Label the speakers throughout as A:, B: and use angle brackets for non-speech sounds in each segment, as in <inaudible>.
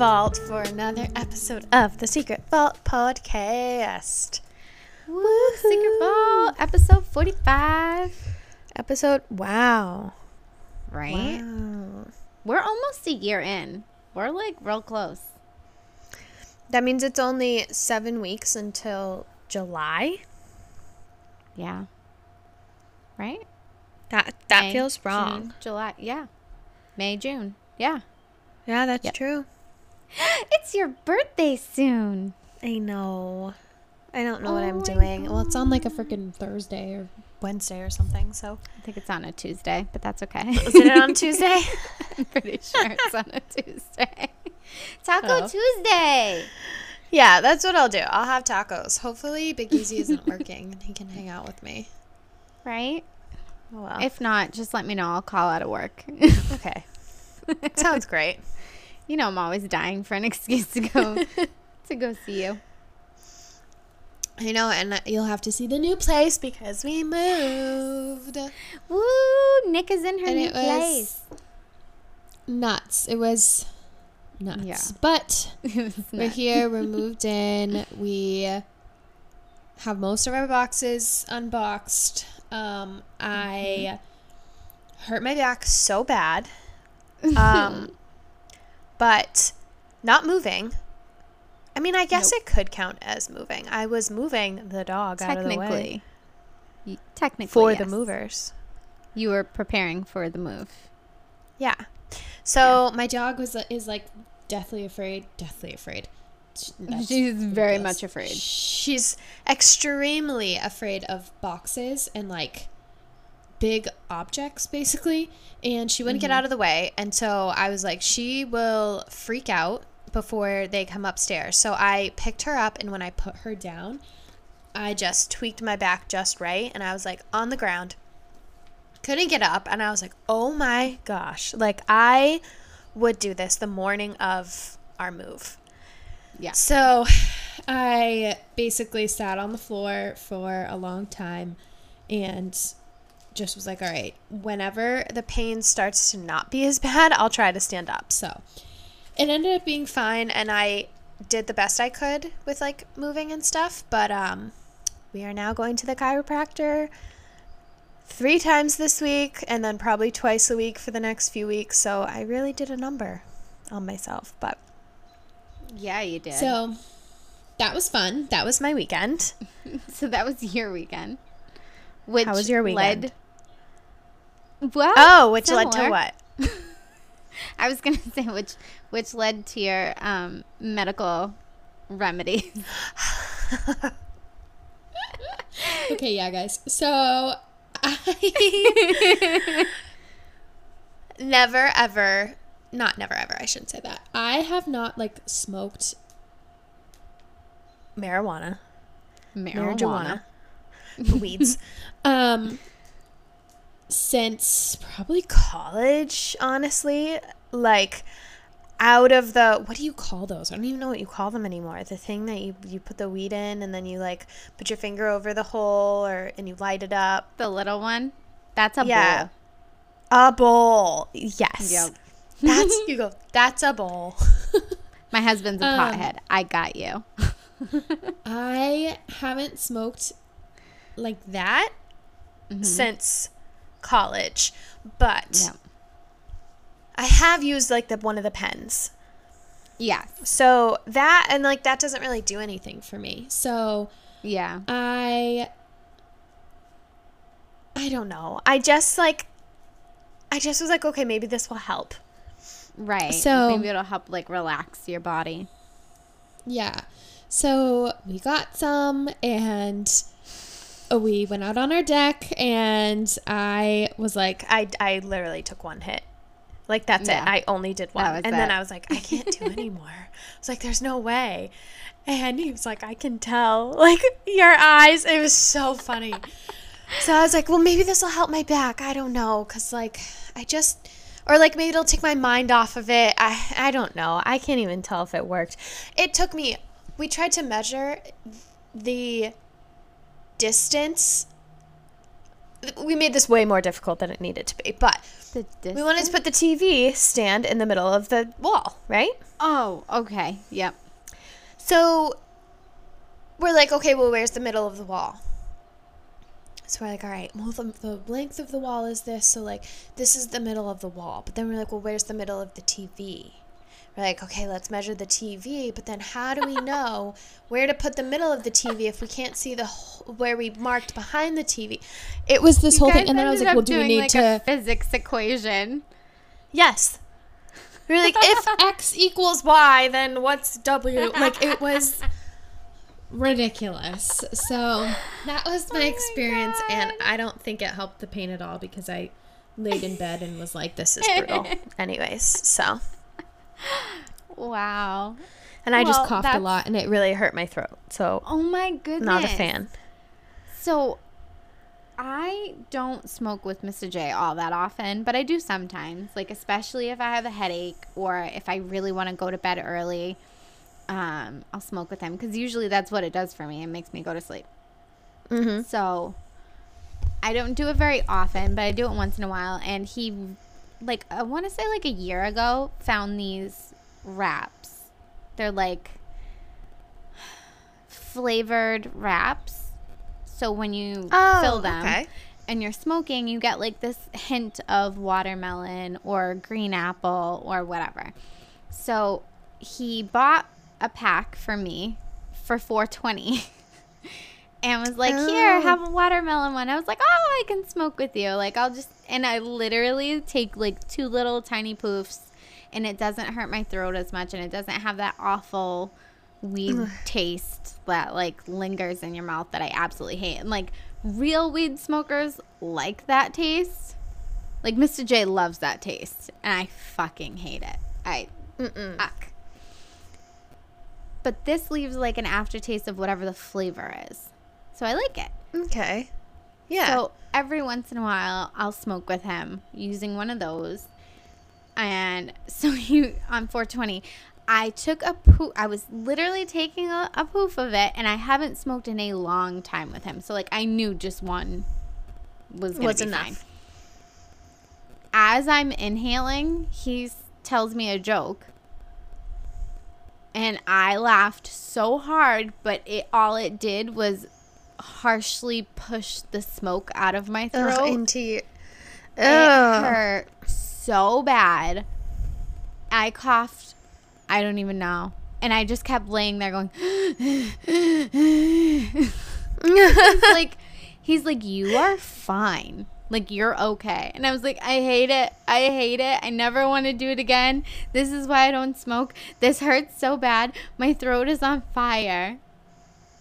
A: Vault for another episode of the Secret Vault podcast.
B: Woo, Secret Vault, episode 45.
A: Episode, wow.
B: Right?
A: Wow.
B: We're almost a year in. We're like real close.
A: That means it's only seven weeks until July.
B: Yeah. Right?
A: That that
B: May,
A: feels wrong.
B: June, July. Yeah. May, June. Yeah.
A: Yeah, that's
B: Yep.
A: true. <laughs>
B: It's your birthday soon.
A: I know. I don't know what
B: Oh
A: I'm
B: my
A: doing. Well, it's on like a freaking Thursday or Wednesday or something. So
B: I think it's on a Tuesday, but that's okay. <laughs>
A: is it on <laughs> Tuesday?
B: I'm pretty sure it's on a Tuesday. Taco
A: Oh.
B: Tuesday.
A: Yeah, that's what I'll do. I'll have tacos. Hopefully, Big Easy isn't working and he can hang out with me.
B: Right?
A: Oh, well.
B: If not, just let me know. I'll call out of work.
A: okay. Sounds great.
B: You know, I'm always dying for an <laughs> excuse to go <laughs> to go see you.
A: I know, and you'll have to see the new place because we moved.
B: Woo! Nic is in her
A: And
B: new place.
A: Nuts. It was nuts.
B: Yeah.
A: But <laughs>
B: was
A: we're here, we're moved in. We have most of our boxes unboxed. Um, I hurt my back so bad. Um, but not moving. I mean, I guess
B: Nope.
A: it could count as moving. I was moving the dog out of the way
B: technically, y- technically
A: for the movers.
B: You were preparing for the move.
A: Yeah. So my dog was uh, is like deathly afraid. Deathly afraid. That's
B: She's very much afraid.
A: She's extremely afraid of boxes and like big objects basically and she wouldn't get mm-hmm. out of the way and so I was like she will freak out before they come upstairs. So I picked her up and when I put her down, I just tweaked my back just right and I was like on the ground. Couldn't get up and I was like, "Oh my gosh." Like I would do this the morning of our move.
B: Yeah.
A: So I basically sat on the floor for a long time and just was like, all right, whenever the pain starts to not be as bad, I'll try to stand up. So it ended up being fine and I did the best I could with like moving and stuff, but um we are now going to the chiropractor three times this week and then probably twice a week for the next few weeks. So I really did a number on myself, but
B: Yeah, you did.
A: so that was fun. That was my weekend. <laughs>
B: so that was your weekend. Which
A: How was your weekend?
B: Led, well,
A: Oh, which led to what? <laughs>
B: I was gonna say which which led to your um, medical remedies. <laughs>
A: Okay, yeah, guys. So I <laughs> never ever, not never ever, I shouldn't say that. I have not like smoked marijuana, marijuana, weeds, um, since probably college. Honestly, like out of the what do you call those? I don't even know what you call them anymore. The thing that you you put the weed in and then you like put your finger over the hole or and you light it up.
B: The little one. That's a
A: Yeah.
B: bowl.
A: A bowl. Yes.
B: Yep.
A: That's <laughs> you go. That's a bowl. <laughs>
B: My husband's a
A: Um,
B: pothead. I got you. <laughs>
A: I haven't smoked like that since college, but
B: Yeah.
A: I have used like the one of the pens.
B: Yeah.
A: So that and like that doesn't really do anything for me. So
B: Yeah.
A: I I don't know. I just like I just was like, okay, maybe this will help.
B: Right.
A: So-
B: maybe it'll help like relax your body.
A: Yeah. So we got some and Uh, we went out on our deck and I was like I I literally took one hit. Like that's
B: Yeah.
A: it. I only did one. and then. I was like I can't do <laughs> anymore. I was like there's no way. And he was like I can tell. <laughs> Like your eyes. It was so funny. So I was like, well maybe this will help my back. I don't know cuz like I just or like maybe it'll take my mind off of it. I I don't know. I can't even tell if it worked. It took me we tried to measure the distance we made this way more difficult than it needed to be. But we wanted to put the TV stand in the middle of the wall, right?
B: Oh, okay. Yep.
A: So we're like, okay, well, where's the middle of the wall? So we're like, all right, well, the, the length of the wall is this. So, like, this is the middle of the wall. But then we're like, well, where's the middle of the TV? We're like, okay, let's measure the TV. But then how do we <laughs> know where to put the middle of the TV if we can't see the where we marked behind the TV? It was this
B: You
A: whole thing. And then I was like, well, do we need
B: like,
A: to.
B: a physics equation?
A: Yes. We were like, if <laughs> X equals Y, then what's W? Like, it was <laughs> ridiculous. So that was my
B: Oh my
A: experience, and I don't think it helped the pain at all because I laid in bed and was like, this is brutal. Anyways, so.
B: Wow.
A: And I just
B: Well,
A: coughed a lot, and it really hurt my throat. So,
B: Oh my goodness.
A: not a fan.
B: So I don't smoke with Mr. J all that often, but I do sometimes. Like especially if I have a headache or if I really want to go to bed early, um, I'll smoke with him because usually that's what it does for me. It makes me go to sleep.
A: Mm-hmm.
B: So I don't do it very often, but I do it once in a while. And he, like, I want to say like a year ago, found these wraps. They're like flavored wraps. So when you oh, fill them
A: Oh, okay.
B: and you're smoking, you get like this hint of watermelon or green apple or whatever. So he bought a pack for me for 420 <laughs> and was like, "Here,
A: Oh.
B: have a watermelon one." I was like, "Oh, I can smoke with you." Like I'll just and I literally take like two little tiny poofs and it doesn't hurt my throat as much and it doesn't have that awful weed taste that like lingers in your mouth that I absolutely hate. And like real weed smokers like that taste. Like Mr. J loves that taste and I fucking hate it. I fuck. But this leaves like an aftertaste of whatever the flavor is. So I like it.
A: Okay. Yeah.
B: So every once in a while, I'll smoke with him using one of those. And <laughs> so you on 420, I took a poof. I was literally taking a, a poof of it, and I haven't smoked in a long time with him. So like I knew just one was gonna
A: Was
B: be
A: enough.
B: fine. As I'm inhaling, he tells me a joke. And I laughed so hard, but it all it did was harshly pushed the smoke out of my throat.
A: Ugh, into you.
B: It hurt so bad. I coughed. I don't even know. And I just kept laying there going, <laughs> he's like, he's like, you are fine. Like, you're okay. And I was like, I hate it. I hate it. I never want to do it again. This is why I don't smoke. This hurts so bad. My throat is on fire.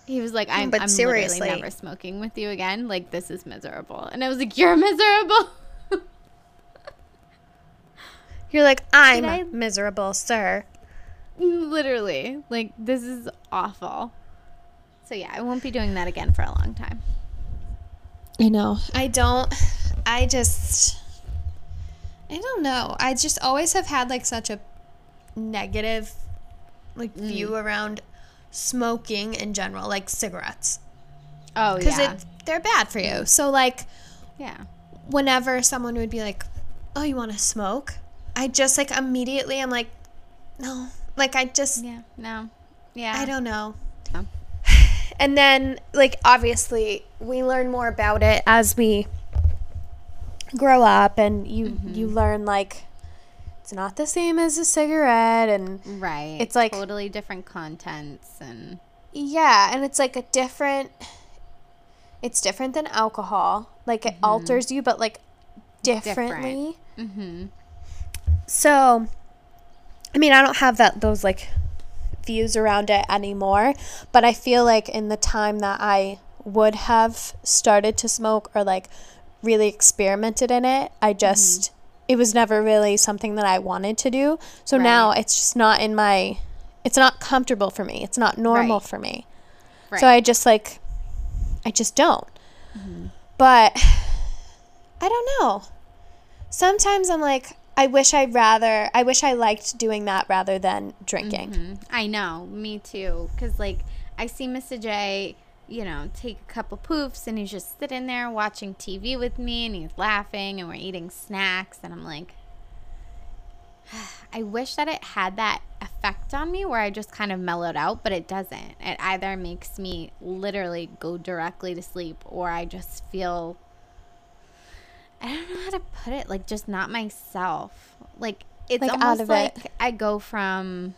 B: He was like, I'm,
A: But
B: I'm
A: seriously.
B: literally never smoking with you again. Like, this is miserable. And I was like, you're miserable. <laughs>
A: You're like, I'm
B: I-
A: miserable, sir.
B: Literally. Like, this is awful. So, yeah, I won't be doing that again for a long time.
A: I know. I don't. I just. I don't know. I just always have had like such a negative, like view mm. around smoking in general, like cigarettes,
B: Oh,
A: because
B: yeah.
A: it they're bad for you. So like,
B: yeah.
A: whenever someone would be like, "Oh, you want to smoke?" I just like immediately I'm like, "No." Like I just
B: Yeah. No. Yeah.
A: I don't know.
B: No. <sighs>
A: And then, like, obviously, we learn more about it as we grow up, and you you mm-hmm. learn like it's not the same as a cigarette, and
B: Right.
A: It's like-
B: totally different contents and
A: yeah, and it's like a different. It's different than alcohol. Like it alters you, but like differently.
B: mm-hmm.
A: So, I mean, I don't have that those like views around it anymore, but I feel like in the time that I would have started to smoke or like really experimented in it, I just it was never really something that I wanted to do. So now it's just not in my it's not comfortable for me. It's not normal
B: Right.
A: for me.
B: Right.
A: So I just like I just don't. But <sighs> I don't know. Sometimes I'm like I wish I'd rather I wish I liked doing that rather than drinking.
B: Mhm. I know, me too. Cause like I see Mr. J you know, take a couple poofs and he's just sitting there watching TV with me and he's laughing and we're eating snacks and I'm like <sighs> I wish that it had that effect on me where I just kind of mellowed out, but it doesn't. It either makes me literally go directly to sleep or I just feel I don't know how to put it, like just not myself. Like it's
A: Like, out
B: almost
A: of it.
B: like I go from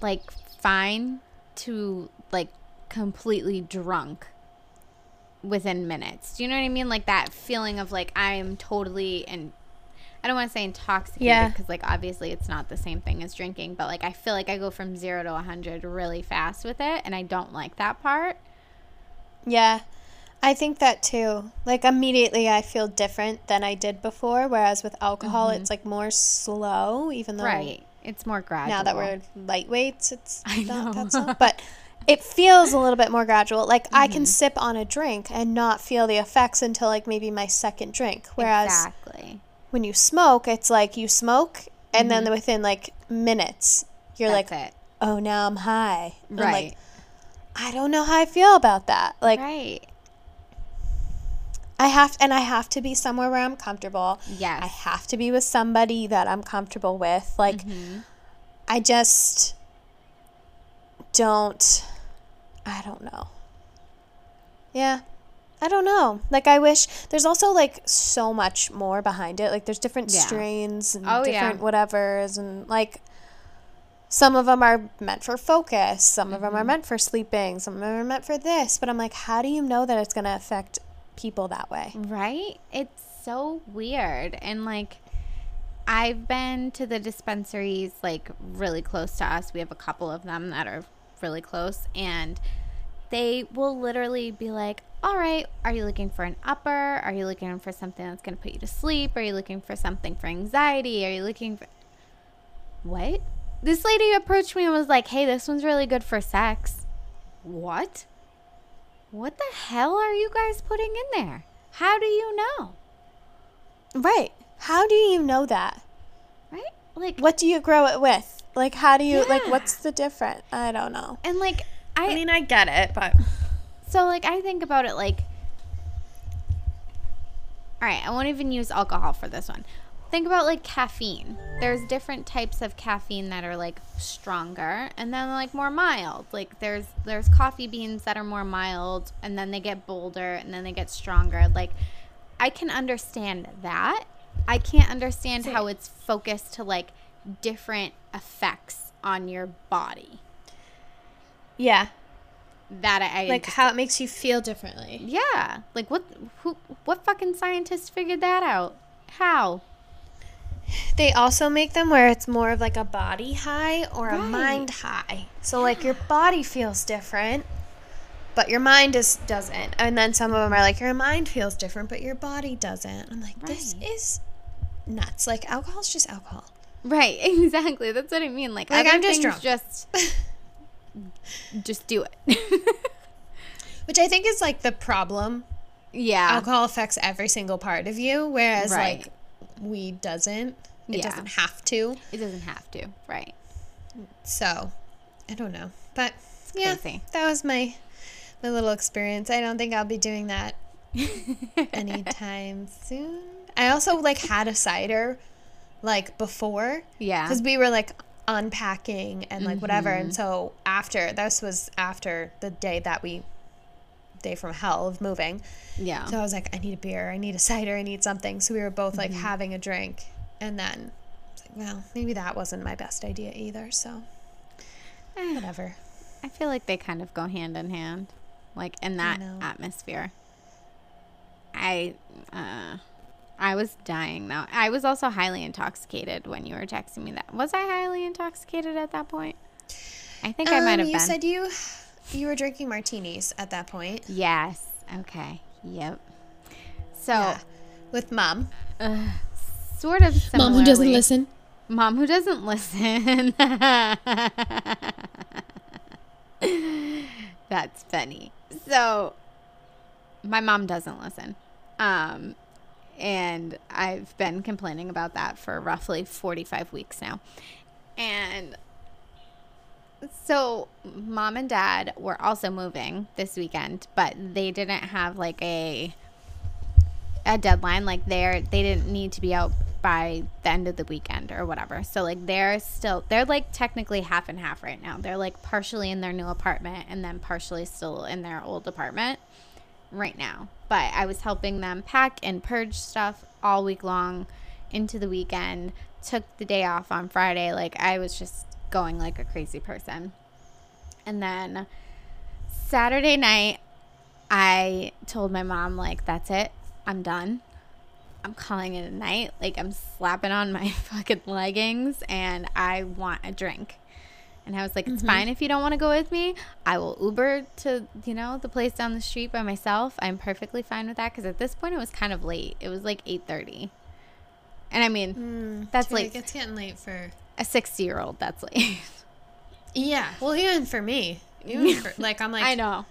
B: like fine to like completely drunk within minutes. Do you know what I mean? Like that feeling of like I am totally and I don't want to say intoxicated
A: Yeah.
B: because like obviously it's not the same thing as drinking, but like I feel like I go from 0 to a 100 really fast with it and I don't like that part.
A: Yeah. I think that too. Like immediately I feel different than I did before, whereas with alcohol mm-hmm. it's like more slow, even though
B: Right. It's more gradual.
A: now that we're lightweights, it's <laughs>
B: I
A: not
B: know.
A: that slow. <laughs> But it feels a little bit more gradual. Like I
B: Mm-hmm.
A: can sip on a drink and not feel the effects until like maybe my second drink. Whereas
B: exactly.
A: when you smoke, it's like you smoke and then within like minutes you're
B: Mm-hmm. That's
A: like,
B: it.
A: "Oh, now I'm high." And I'm
B: Right.
A: like, I don't know how I feel about that. Like
B: right.
A: I have and I have to be somewhere where I'm comfortable.
B: Yeah,
A: I have to be with somebody that I'm comfortable with. Like
B: Mm-hmm.
A: I just don't I don't know. Yeah. I don't know. Like I wish there's also like so much more behind it. Like there's different
B: Yeah.
A: strains and
B: Oh, yeah.
A: different whatevers and like some of them are meant for focus, some of them
B: Mm-hmm.
A: are meant for sleeping, some of them are meant for this, but I'm like how do you know that it's going to affect people that way?
B: Right? It's so weird. And like, I've been to the dispensaries like really close to us. We have a couple of them that are really close. And they will literally be like, all right, are you looking for an upper? Are you looking for something that's going to put you to sleep? Are you looking for something for anxiety? Are you looking for. What? This lady approached me and was like, hey, this one's really good for sex. What? What the hell are you guys putting in there? How do you know?
A: Right. How do you know that?
B: Right? Like,
A: What do you grow it with? Like how do you like what's the difference? I don't know.
B: and like, I,
A: I mean, I get it, but
B: so like, I think about it like, all right, I won't even use alcohol for this one. Think about like caffeine. There's different types of caffeine that are like stronger and then like more mild. Like there's there's coffee beans that are more mild and then they get bolder and then they get stronger. Like I can understand that. I can't understand how it's focused to like different effects on your body.
A: yeah,
B: That I, I
A: like
B: just-
A: how it makes you feel differently.
B: yeah. Like what who what fucking scientist figured that out? How?
A: They also make them where it's more of like a body high or a mind high. So like your body feels different, but your mind just doesn't. And then some of them are like your mind feels different, but your body doesn't. I'm like this is nuts. Like alcohol's just alcohol.
B: Right, <laughs> exactly. That's what I mean. Like,
A: Like, I'm just drunk.
B: just <laughs> just do it. <laughs>
A: Which I think is like the problem.
B: yeah.
A: Alcohol affects every single part of you, whereas
B: Right.
A: like weed doesn't. It
B: Yeah.
A: doesn't have to.
B: It doesn't have to. Right.
A: So, I don't know. But yeah,
B: crazy.
A: that was my my little experience. I don't think I'll be doing that anytime soon. I also like had a cider like before
B: Yeah.
A: because we were like unpacking and like whatever.
B: Mm-hmm.
A: And so after this was after the day that we day from hell of moving.
B: Yeah.
A: So I was like, I need a beer, I need a cider, I need something. So we were both like
B: Mm-hmm.
A: having a drink, and then like, well, maybe that wasn't my best idea either. So
B: Eh,
A: whatever.
B: I feel like they kind of go hand in hand, like in that atmosphere. I, uh, I was dying though. I was also highly intoxicated when you were texting me that. Was I highly intoxicated at that point? I think I might
A: Um,
B: have
A: you
B: been.
A: You said you you were drinking martinis at that point.
B: yes. Okay. Yep. So,
A: Yeah. With mom.
B: sort of similarly.
A: Mom who doesn't listen.
B: Mom who doesn't listen. <laughs> That's funny. So, my mom doesn't listen. Um, and I've been complaining about that for roughly 45 weeks now. And So, mom and dad were also moving this weekend, but they didn't have like a a deadline. Like they're they didn't need to be out by the end of the weekend or whatever. So like they're still they're like technically half and half right now. They're like partially in their new apartment and then partially still in their old apartment right now. But I was helping them pack and purge stuff all week long into the weekend. Took the day off on Friday. Like I was just going like a crazy person. And then Saturday night I told my mom like that's it. I'm done. I'm calling it a night. Like I'm slapping on my <laughs> fucking leggings and I want a drink. And I was like, it's
A: Mm-hmm.
B: fine if you don't want to go with me. I will Uber to, you know, the place down the street by myself. I'm perfectly fine with that because at this point it was kind of late. It was like 8:30. And I mean, that's
A: True,
B: late.
A: It's getting late for.
B: A 60-year-old, that's late. <laughs>
A: Yeah. Well, even for me, even for, <laughs> like I'm like
B: I know.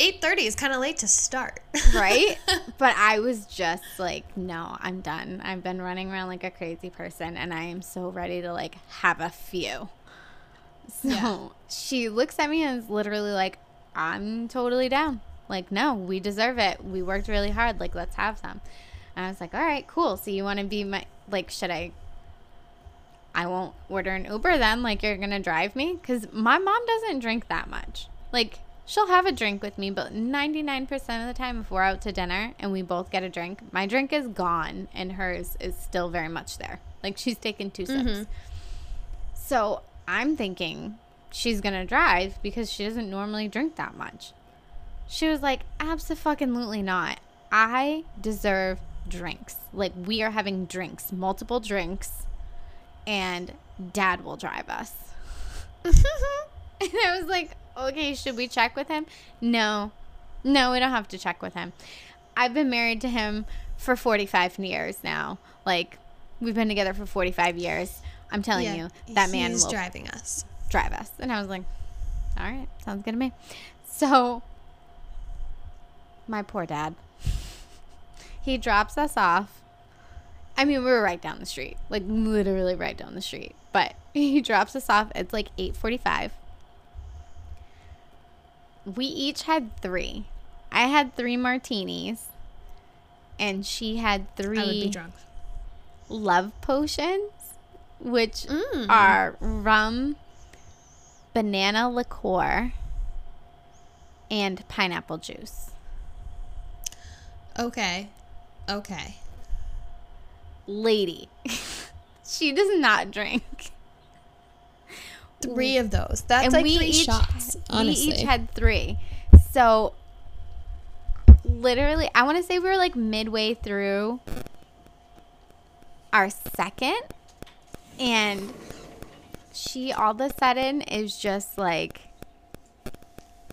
A: eight thirty is kind of late to start. <laughs>
B: right? but I was just like, no, I'm done. I've been running around like a crazy person and I am so ready to like have a few. So
A: Yeah.
B: she looks at me and is literally like, I'm totally down. Like, no, we deserve it. We worked really hard. Like, let's have some. And I was like, all right, cool. So you want to be my, like, should I? I won't order an Uber then. Like, you're going to drive me? Because my mom doesn't drink that much. Like, she'll have a drink with me, but 99% of the time, if we're out to dinner and we both get a drink, my drink is gone and hers is still very much there. Like, she's taken two sips. Mm-hmm. So I'm thinking she's to drive because she doesn't normally drink that much. She was like, absolutely not. I deserve drinks. Like, we are having drinks, multiple drinks, and dad will drive us. <laughs> And I was like, okay, should we check with him? No, no, we don't have to check with him. I've been married to him for 45 years now. Like, we've been together for 45 years. I'm telling you, that man
A: He's
B: will
A: driving us.
B: drive us. And I was like, all right, sounds good to me. So, my poor dad, <laughs> he drops us off. I mean, we were right down the street, like literally right down the street. But <laughs> he drops us off. It's like 8:45. We each had 3. I had 3 martinis and she had 3
A: I would be drunk.
B: love potions, which
A: Mm.
B: are rum, banana liqueur, and pineapple juice.
A: Okay. Okay.
B: Lady, <laughs> she does not drink.
A: Three of those. That's like three shots. Honestly.
B: We each had three. So, literally, I want to say we were like midway through our second, and she all of a sudden is just like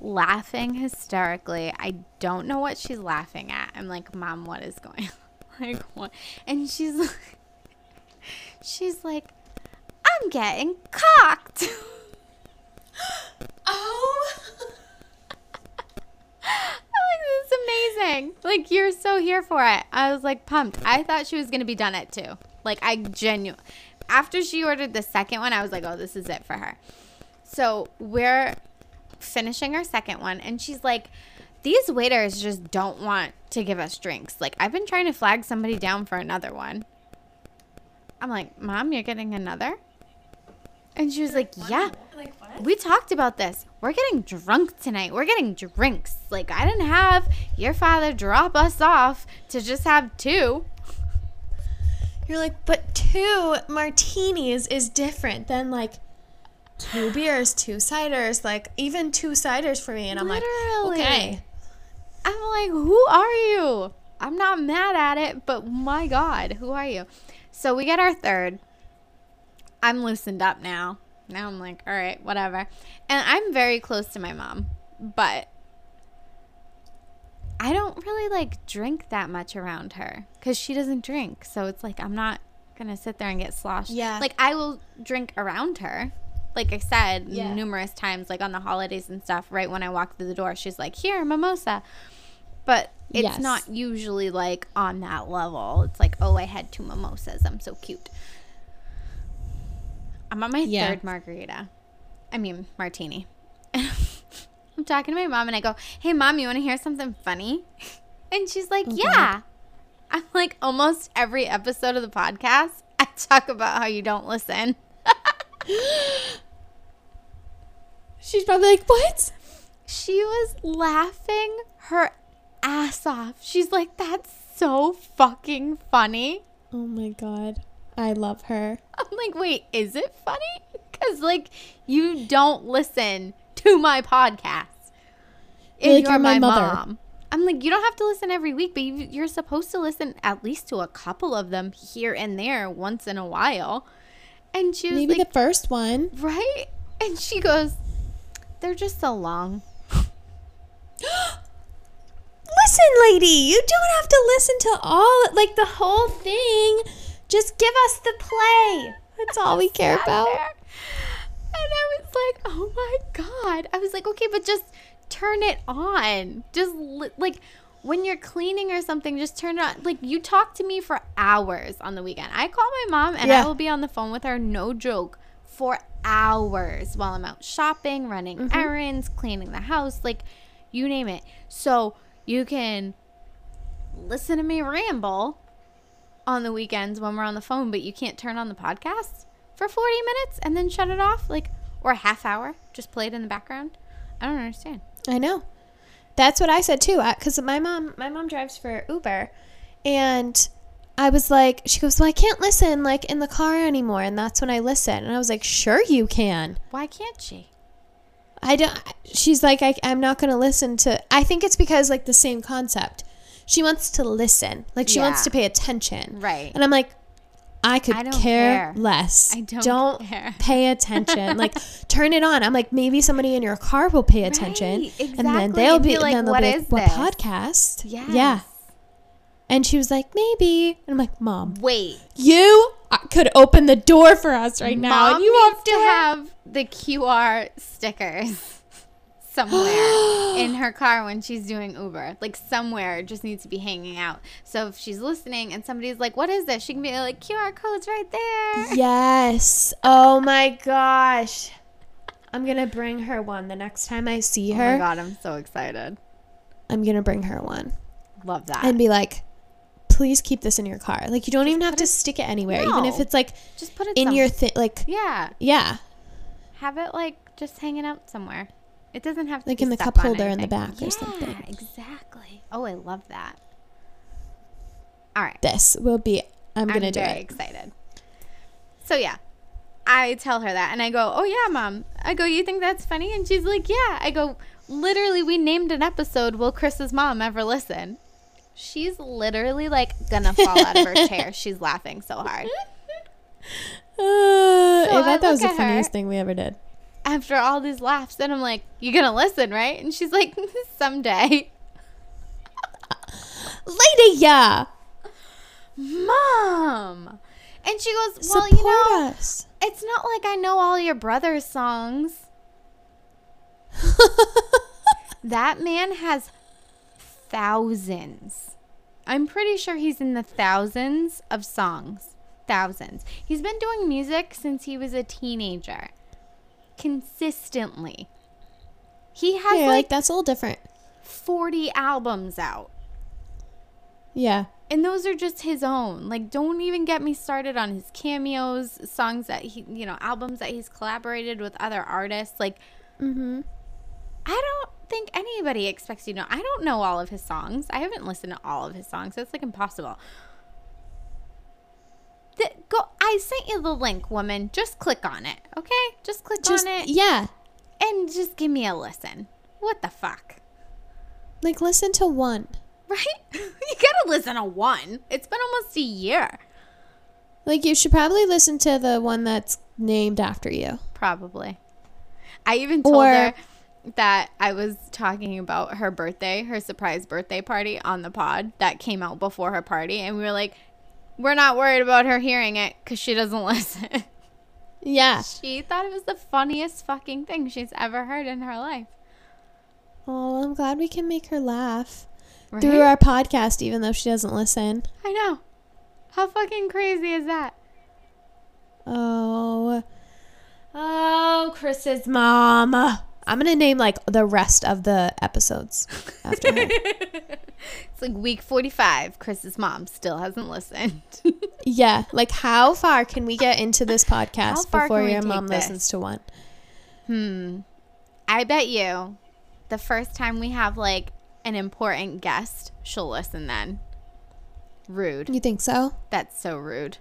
B: laughing hysterically. I don't know what she's laughing at. I'm like, Mom, what is going on? <laughs> like, what? And she's like, she's like, I'm getting cocked. <laughs>
A: oh. <laughs>
B: I'm like, this is amazing. Like, you're so here for it. I was like pumped. I thought she was going to be done at two. Like, I genuine. After she ordered the second one, I was like, oh, this is it for her. So we're finishing our second one, and she's like, these waiters just don't want to give us drinks. Like, I've been trying to flag somebody down for another one. I'm like, Mom, you're getting another? And she was like, Yeah.
A: Like?
B: We talked about this. We're getting drunk tonight. We're getting drinks. Like, I didn't have your father drop us off to just have two.
A: You're like, but two martinis is different than like two beers, two ciders, like even two ciders for me. And I'm
B: Literally.
A: like, okay.
B: I'm like, Who are you? I'm not mad at it, but my God, who are you? So we get our third. I'm loosened up now. Now I'm like, all right, whatever. And I'm very close to my mom, but I don't really like drink that much around her because she doesn't drink. So it's like I'm not gonna sit there and get sloshed.
A: Yeah.
B: Like I will drink around her. Like I said
A: Yeah.
B: numerous times, like on the holidays and stuff. Right when I walk through the door, she's like, "Here, mimosa." But it's
A: Yes.
B: not usually like on that level. It's like, "Oh, I had two mimosas. I'm so cute." I'm on my
A: Yeah.
B: third margarita. I mean, martini. <laughs> I'm talking to my mom and I go, Hey, mom, you want to hear something funny? <laughs> And she's like,
A: Oh,
B: Yeah. I'm like, almost every episode of the podcast, I talk about how you don't listen. <laughs>
A: She's probably like, what?
B: She was laughing her ass off. She's like, That's so fucking funny.
A: Oh my god. I love her.
B: I'm like, Wait, is it funny? Because, like, you don't listen to my podcast.
A: You're like,
B: you're
A: "You're my mother."
B: mom. I'm like, you don't have to listen every week, but you, you're supposed to listen at least to a couple of them here and there once in a while. And she was
A: Maybe
B: like,
A: the first one.
B: right? And she goes, they're just so long. <gasps>
A: Listen, lady, you don't have to listen to all like the whole thing. Just give us the play. That's all we care about.
B: there. And I was like, oh my God. I was like, okay, but just turn it on. Just li- like when you're cleaning or something, just turn it on. Like you talk to me for hours on the weekend. I call my mom and
A: Yeah.
B: I will be on the phone with her, no joke, for hours while I'm out shopping, running
A: Mm-hmm.
B: errands, cleaning the house, like you name it. So you can listen to me ramble on the weekends when we're on the phone, but you can't turn on the podcast for 40 minutes and then shut it off, like, or a half hour, just play it in the background. I don't understand.
A: I know. That's what I said too. Uh, because my mom, my mom drives for Uber, and I was like, she goes, "Well, I can't listen like in the car anymore," and that's when I listen. And I was like, "Sure, you can."
B: Why can't she?
A: I don't. She's like, I, I'm not gonna listen to. I think it's because like the same concept. She wants to listen, like she wants to pay attention,
B: Right.
A: and I'm like, I could
B: I don't
A: care,
B: care.
A: less.
B: I don't care. <laughs>
A: pay attention. like, turn it on. I'm like, maybe somebody in your car will pay attention,
B: Right,
A: and then they'll be,
B: like,
A: then they'll
B: "What
A: be
B: is
A: like, what
B: this?"
A: podcast?
B: Yes.
A: Yeah. And she was like, maybe. And I'm like, Mom,
B: Wait.
A: you uh, could open the door for us right now.
B: Mom
A: and you
B: needs
A: have
B: to have the QR stickers somewhere <gasps> in her car when she's doing Uber. Like somewhere just needs to be hanging out. So if she's listening and somebody's like, "What is this?" She can be like, "QR code's right there."
A: Yes. Oh my gosh. I'm gonna bring her one the next time I see her.
B: Oh my god, I'm so excited.
A: I'm gonna bring her one
B: Love that.
A: and be like, please keep this in your car. Like you don't even have to stick it anywhere, even if it's like
B: just put it
A: in
B: some-
A: your thing. Like
B: Yeah,
A: yeah,
B: have it like just hanging out somewhere. It doesn't have to
A: Like
B: be
A: in the cup holder in the back or
B: yeah,
A: something.
B: exactly. Oh, I love that. All right.
A: this will be. I'm gonna
B: I'm
A: do
B: very
A: it.
B: excited. So yeah, I tell her that, and I go, "Oh yeah, mom." I go, "You think that's funny?" And she's like, "Yeah." I go, "Literally, we named an episode. Will Kris's mom ever listen?" She's literally like gonna fall out of her <laughs> chair. She's laughing so hard. <laughs>
A: Uh, I
B: I
A: thought that was the
B: at her.
A: funniest thing we ever did.
B: After all these laughs, and I'm like, You're gonna listen, right?" And she's like, <laughs> "Someday."
A: Lady, yeah.
B: Mom. And she goes, "Well,
A: Support
B: you know,
A: us.
B: it's not like I know all your brother's songs." <laughs> That man has thousands. I'm pretty sure he's in the thousands of songs. Thousands. He's been doing music since he was a teenager. Consistently. He has
A: yeah, like
B: like
A: that's a little different.
B: 40 albums out.
A: Yeah.
B: And those are just his own. Like, don't even get me started on his cameos, songs that he, you know, albums that he's collaborated with other artists. Like,
A: Mm-hmm.
B: I don't think anybody expects you to know. I don't know all of his songs. I haven't listened to all of his songs. That's like impossible. The, go. I sent you the link, woman. Just click on it, okay? Just click
A: Just
B: on it
A: yeah.
B: and just give me a listen. What the fuck,
A: Like listen to one.
B: right? <laughs> you gotta listen to one. It's been almost a year,
A: Like you should probably listen to the one that's named after you.
B: probably. I even told
A: Or-
B: her that I was talking about her birthday, her surprise birthday party on the pod that came out before her party, and we were like, we're not worried about her hearing it because she doesn't <laughs> listen.
A: Yeah.
B: she thought it was the funniest fucking thing she's ever heard in her life.
A: Oh, I'm glad we can make her laugh
B: Right?
A: through our podcast, even though she doesn't listen.
B: I know. How fucking crazy is that?
A: Oh, Oh, Kris's mom. I'm gonna name like the rest of the episodes after her. <laughs>
B: It's like week 45. Kris's mom still hasn't listened. <laughs>
A: yeah, like how far can we get into this podcast before your mom
B: this?
A: listens to one?
B: hmm. I bet you the first time we have like an important guest, she'll listen then. Rude.
A: You think so?
B: That's so rude.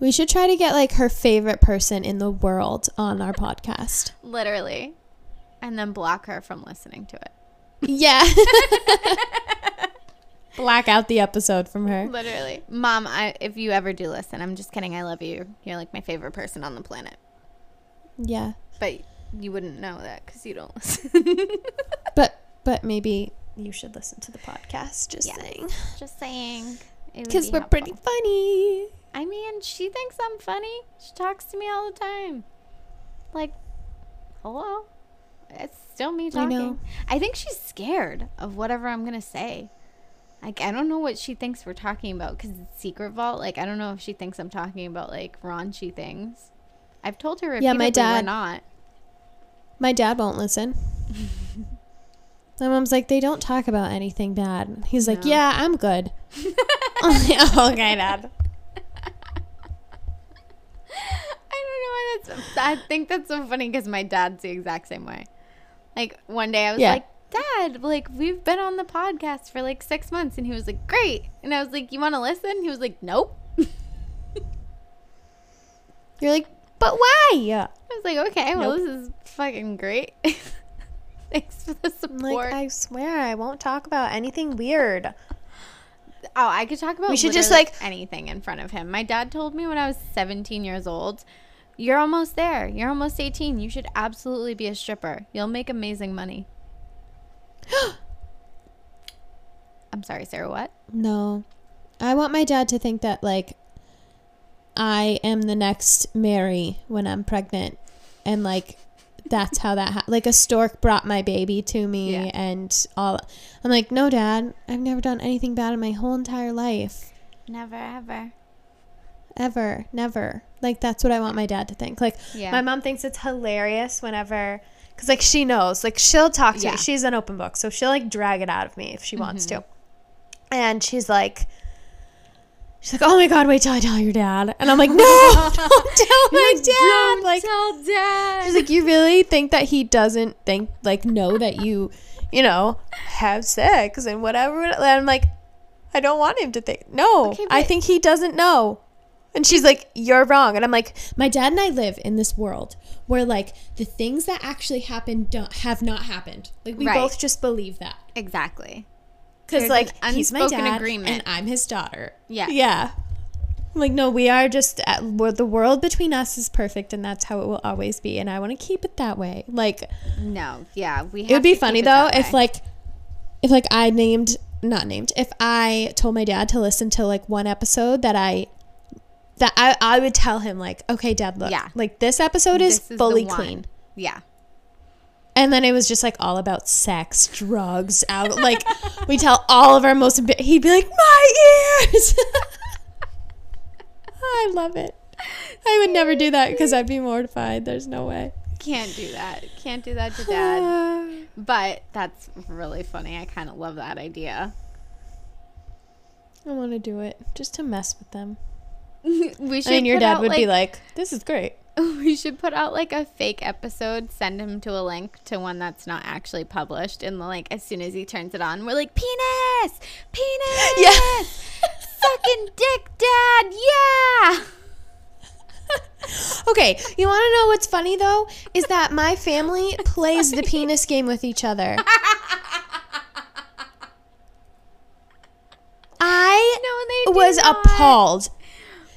A: We should try to get like her favorite person in the world on our podcast.
B: Literally. And then block her from listening to it.
A: Yeah. <laughs> Black out the episode from her.
B: Literally. Mom, I, if you ever do listen, I'm just kidding. I love you. You're like my favorite person on the planet.
A: Yeah.
B: But you wouldn't know that because you don't listen. <laughs>
A: But <laughs> but maybe you should listen to the podcast. Just
B: Yeah.
A: saying.
B: just saying.
A: Because
B: be
A: we're
B: helpful.
A: pretty funny.
B: I mean, she thinks I'm funny. She talks to me all the time. Like, hello? It's still me
A: I
B: talking.
A: know.
B: I think she's scared of whatever I'm going to say. Like, I don't know what she thinks we're talking about because it's Secret Vault. Like, I don't know if she thinks I'm talking about, like, raunchy things. I've told her
A: Yeah,
B: repeatedly
A: my
B: we're
A: dad-
B: not.
A: My dad won't listen. <laughs> My mom's like, they don't talk about anything bad. He's like,
B: No.
A: yeah, I'm good. <laughs> <laughs> Like, oh, okay, dad.
B: I don't know why that's. I think that's so funny because my dad's the exact same way. Like one day I was
A: Yeah.
B: like, Dad, like we've been on the podcast for like six months, and he was like, Great, and I was like, You want to listen? He was like, Nope. <laughs>
A: You're like, but why?
B: I was like, Okay, well
A: Nope.
B: this is fucking great. <laughs> Thanks for the support.
A: like, I swear I won't talk about anything weird.
B: oh, I could talk about.
A: We should just, like-
B: anything in front of him. My dad told me when I was 17 years old. You're almost there. You're almost 18. You should absolutely be a stripper. You'll make amazing money. <gasps> I'm sorry, Sarah. What?
A: No. I want my dad to think that, like, I am the next Mary when I'm pregnant. And, like, that's how that ha- like a stork brought my baby to me
B: Yeah.
A: and all I'm like no dad I've never done anything bad in my whole entire life
B: Never ever.
A: Ever never like that's what I want my dad to think like
B: Yeah.
A: my mom thinks it's hilarious whenever because like she knows like she'll talk to
B: Yeah.
A: me she's an open book so she'll like drag it out of me if she wants
B: Mm-hmm.
A: to and she's like she's like oh my god wait till i tell your dad and i'm like no <laughs> don't tell my dad like
B: tell dad.
A: she's like you really think that he doesn't think like know that you you know have sex and whatever and i'm like i don't want him to think no
B: Okay,
A: i think he doesn't know and she's like, You're wrong. And I'm like, My dad and I live in this world where, like, the things that actually happened don't, have not happened. Like, we
B: Right.
A: both just believe that.
B: exactly.
A: Because, like, he's my
B: unspoken
A: dad
B: agreement.
A: and I'm his daughter.
B: Yeah.
A: Yeah. I'm like, no, we are just, at, the world between us is perfect and that's how it will always be. And I want to keep it that way. Like,
B: No. Yeah. We.
A: it would be funny though if like if like I named not named if I told my dad to listen to like one episode that I that I I would tell him like okay dad look
B: Yeah.
A: like this episode is
B: This is
A: fully clean
B: Yeah.
A: and then it was just like all about sex drugs out like <laughs> we tell all of our most he'd be like my ears <laughs> I love it I would never do that because I'd be mortified there's no way
B: Can't do that. Can't do that to dad. <sighs> But that's really funny. I kind of love that idea.
A: I want to do it just to mess with them. <laughs>
B: we should.
A: I mean, your dad
B: out,
A: would be
B: like-
A: like, "This is great." <laughs>
B: We should put out like a fake episode, send him to a link to one that's not actually published, and like as soon as he turns it on, we're like, penis, penis,
A: Yeah. <laughs>
B: sucking dick, dad, yeah.
A: Okay, you want to know what's funny though? Is that my family plays the penis game with each other. I
B: No, they
A: was
B: not.
A: appalled.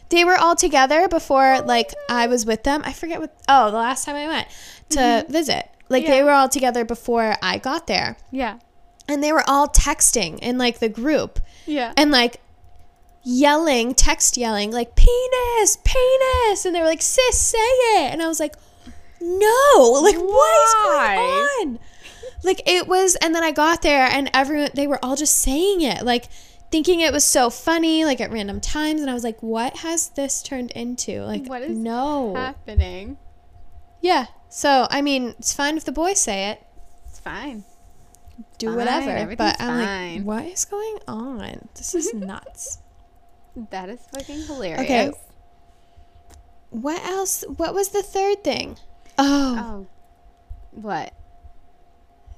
A: They were all together before, like I was with them. I forget what. Oh, the last time I went to visit, like they
B: Mm-hmm.
A: Were all together before I got there,
B: Yeah,
A: and they were all texting in like the group.
B: yeah.
A: and like yelling, text yelling, like penis, penis, and they were like, "Sis, say it," and I was like, "No, like what is going on?" Like it was, and then I got there, and everyone they were all just saying it, like thinking it was so funny, like at random times, and I was like, "What has this turned into?" Like,
B: What is
A: no,
B: happening?
A: yeah. So I mean, it's fine if the boys say it,
B: It's fine.
A: do
B: Fine,
A: whatever. But I'm
B: fine.
A: like, what is going on? This is <laughs> nuts.
B: That is fucking hilarious.
A: Okay. What else? What was the third thing? Oh,
B: Oh. What?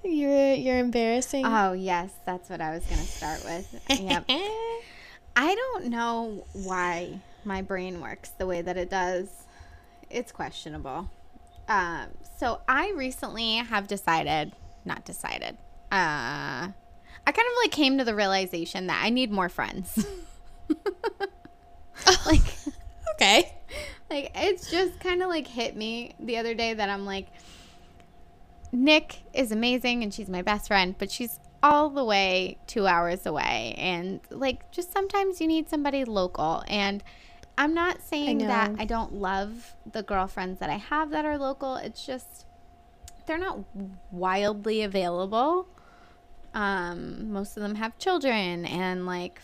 A: You're you're embarrassing.
B: Oh, yes. That's what I was going to start with. Yep. <laughs> I don't know why my brain works the way that it does. It's questionable. Um, so I recently have decided, not decided. Uh, I kind of like came to the realization that I need more friends. <laughs> <laughs> like,
A: okay.
B: like it's just kind of like hit me the other day that I'm like, Nic is amazing and she's my best friend, but she's all the way two hours away. And like, just sometimes you need somebody local. And I'm not saying that. I don't love the girlfriends that I have that are local. It's just they're not wildly available. Um, most of them have children and like,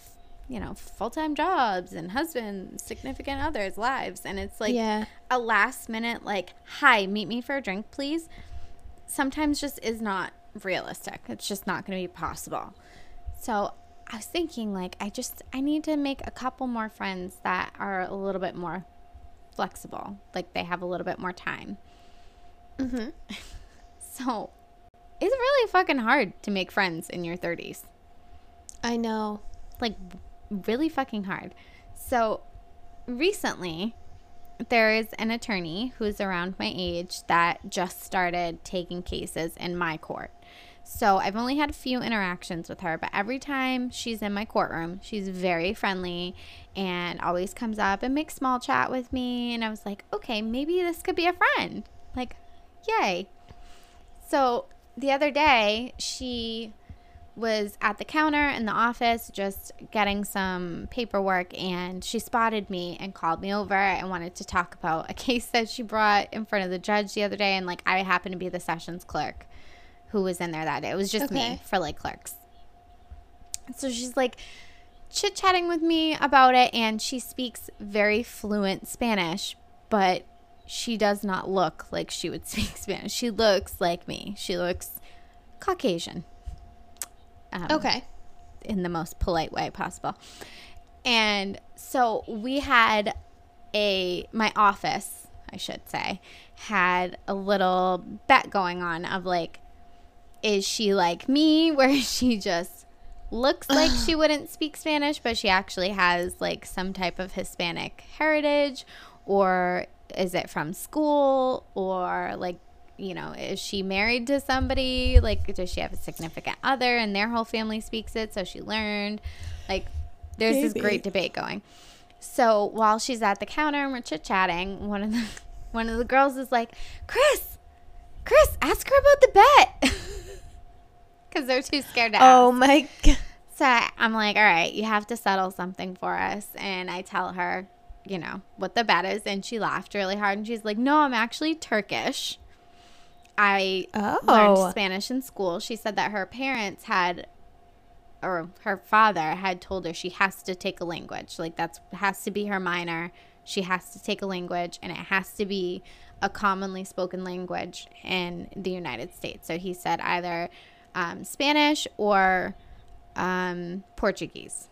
B: you know, full time jobs and husbands, significant others, lives. And it's like,
A: yeah.
B: a last minute like hi meet me for a drink please sometimes just is not realistic it's just not going to be possible so i was thinking like i just i need to make a couple more friends that are a little bit more flexible like they have a little bit more time
A: Mm-hmm. <laughs>
B: so it's really fucking hard to make friends in your 30s
A: I know.
B: like really fucking hard. So recently there is an attorney who's around my age that just started taking cases in my court. So I've only had a few interactions with her, but every time she's in my courtroom, she's very friendly and always comes up and makes small chat with me. And I was like, okay, maybe this could be a friend. Like, yay. So the other day, she was at the counter in the office just getting some paperwork and she spotted me and called me over and wanted to talk about a <laughs> case that she brought in front of the judge the other day and like I happened to be the sessions clerk who was in there that day. It was just
A: Okay.
B: me for like clerks. So she's like chit chatting with me about it and she speaks very fluent Spanish, but she does not look like she would <laughs> speak Spanish. She looks like me. She looks Caucasian. Um,
A: Okay.
B: in the most polite way possible. And so we had a my office, I should say, had a little bet going on of like is she like me <laughs> where she just looks like she <sighs> wouldn't speak Spanish but she actually has like some type of Hispanic heritage or is it from school or like you know, is she married to somebody? Like, does she have a significant other and their whole family speaks it? So she learned. Like, there's this great debate going. So while she's at the counter and we're chit chatting, one of the <laughs> one of the girls is like, "Kris, Kris, ask her about the bet," <laughs> because they're too scared to
A: Oh
B: ask.
A: my god.
B: So I- I'm like, "All right, you have to settle something for us," and I tell her, you know, what the bet is, and she laughed really hard, and she's like, "No, I'm actually Turkish." I
A: Oh.
B: learned Spanish in school. She said that her parents had, or her father had told her she has to take a language. Like that's has to be her minor. She has to take a language, and it has to be a commonly spoken language in the United States. So he said either um, Spanish or um, Portuguese.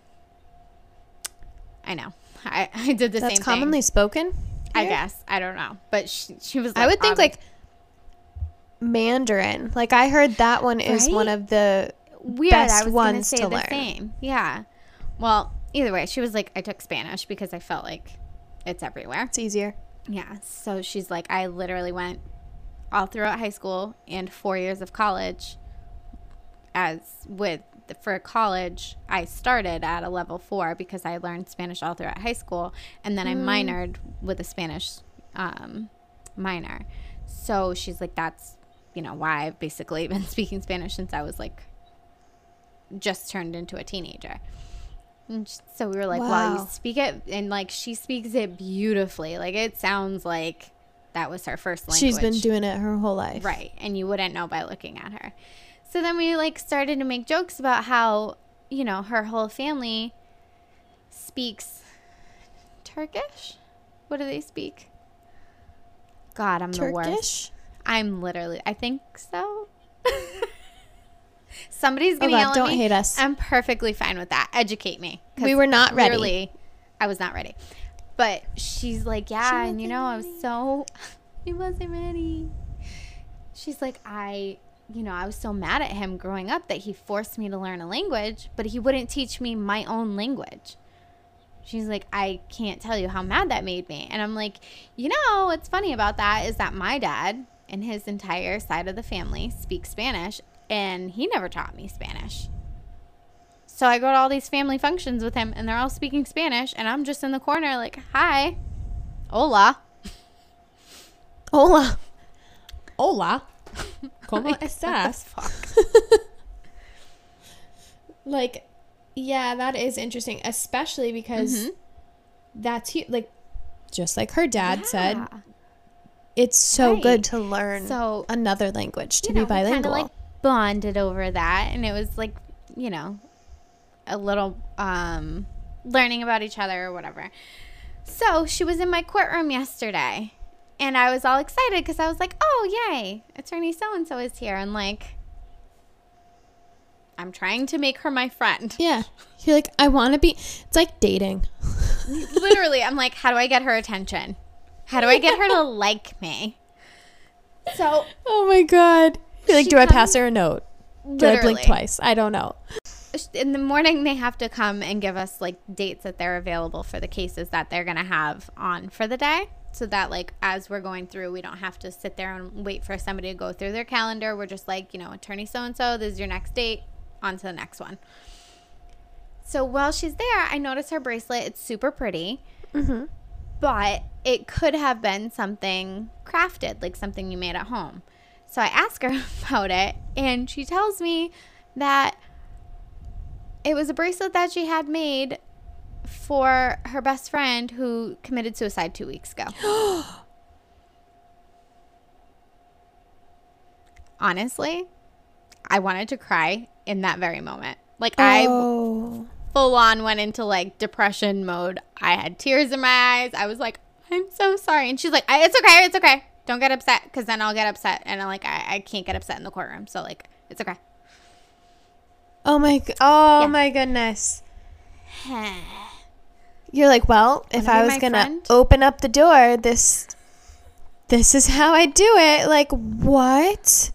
B: I know. I, <laughs> I did the
A: That's
B: same
A: commonly
B: thing.
A: spoken.
B: I guess I don't know, but she, she was.
A: I would think
B: um,
A: like Mandarin. Like I heard that one is one of the
B: weird.
A: best
B: I was
A: ones
B: say
A: to
B: the
A: learn.
B: same. Yeah. Well, either way, she was like, I took Spanish because I felt like it's everywhere.
A: it's easier.
B: Yeah. So she's like, I literally went all throughout high school and four years of college. As with for college, I started at a level four because I learned Spanish all throughout high school, and then I minored with a Spanish um, minor. So she's like, that's you know why I've basically <laughs> been speaking Spanish since I was like just turned into a teenager. And so we were like, wow, you speak it, and like she speaks it beautifully. Like it sounds like that was her first language.
A: She's been doing it her whole life.
B: Right. And you wouldn't know by looking at her. So then we like started to make jokes about how, you know, her whole family speaks Turkish. What do they speak? God, I'm the worst. I'm literally. I think so. <laughs> Somebody's
A: Oh
B: gonna
A: God,
B: yell at
A: don't
B: me.
A: hate us.
B: I'm perfectly fine with that. Educate me.
A: We were not ready.
B: I was not ready. But she's like, yeah, and you know, I was so, <laughs> I wasn't ready. She's like, I, you know, I was so mad at him growing up that he forced me to learn a language, but he wouldn't teach me my own language. She's like, I can't tell you how mad that made me. And I'm like, you know, what's funny about that is that my dad and his entire side of the family speak Spanish, and he never taught me Spanish. So I go to all these family functions with him, and they're all speaking Spanish, and I'm just in the corner, like, hi, hola.
A: Hola. Hola. <laughs> ¿Cómo
B: Like,
A: estás? <laughs> like, yeah, that is interesting, especially because
B: Mhm.
A: that's hu- like, just like her dad said,
B: Yeah.
A: It's so
B: Right.
A: good to learn
B: So,
A: another language to
B: you
A: be
B: know, kinda,
A: bilingual.
B: like bonded over that, and it was like, you know, a little um, learning about each other or whatever. So she was in my courtroom yesterday, and I was all excited because I was like, "Oh, yay! Attorney so and so is here," and like, I'm trying to make her my friend.
A: yeah, you're like, I want to be. It's like dating. <laughs>
B: Literally, I'm like, how do I get her attention? How do I get her to <laughs> like me? So
A: Oh my god. You're like,
B: She
A: do I pass her a note? Do I blink twice? I don't know.
B: in the morning they have to come and give us like dates that they're available for the cases that they're going to have on for the day so that like as we're going through we don't have to sit there and wait for somebody to go through their calendar we're just like you know attorney so and so this is your next date on to the next one so while she's there i notice her bracelet it's super pretty
A: Mm-hmm.
B: But it could have been something crafted, like something you made at home. So I ask her <laughs> about it, and she tells me that it was a bracelet that she had made for her best friend who committed suicide two weeks ago. <gasps> Honestly, I wanted to cry in that very moment. Like, I
A: Oh.
B: Full on went into like depression mode. I had tears in my eyes. I was like, I'm so sorry. And she's like, "I- it's okay. It's okay. Don't get upset because then I'll get upset. And I'm like, I, I can't get upset in the courtroom. So, like, it's okay.
A: Oh my. g- Oh
B: Yeah.
A: my goodness. <sighs> You're like, well, if
B: Wanna
A: I was gonna
B: friend?
A: open up the door, this, this is how I do it. Like, what?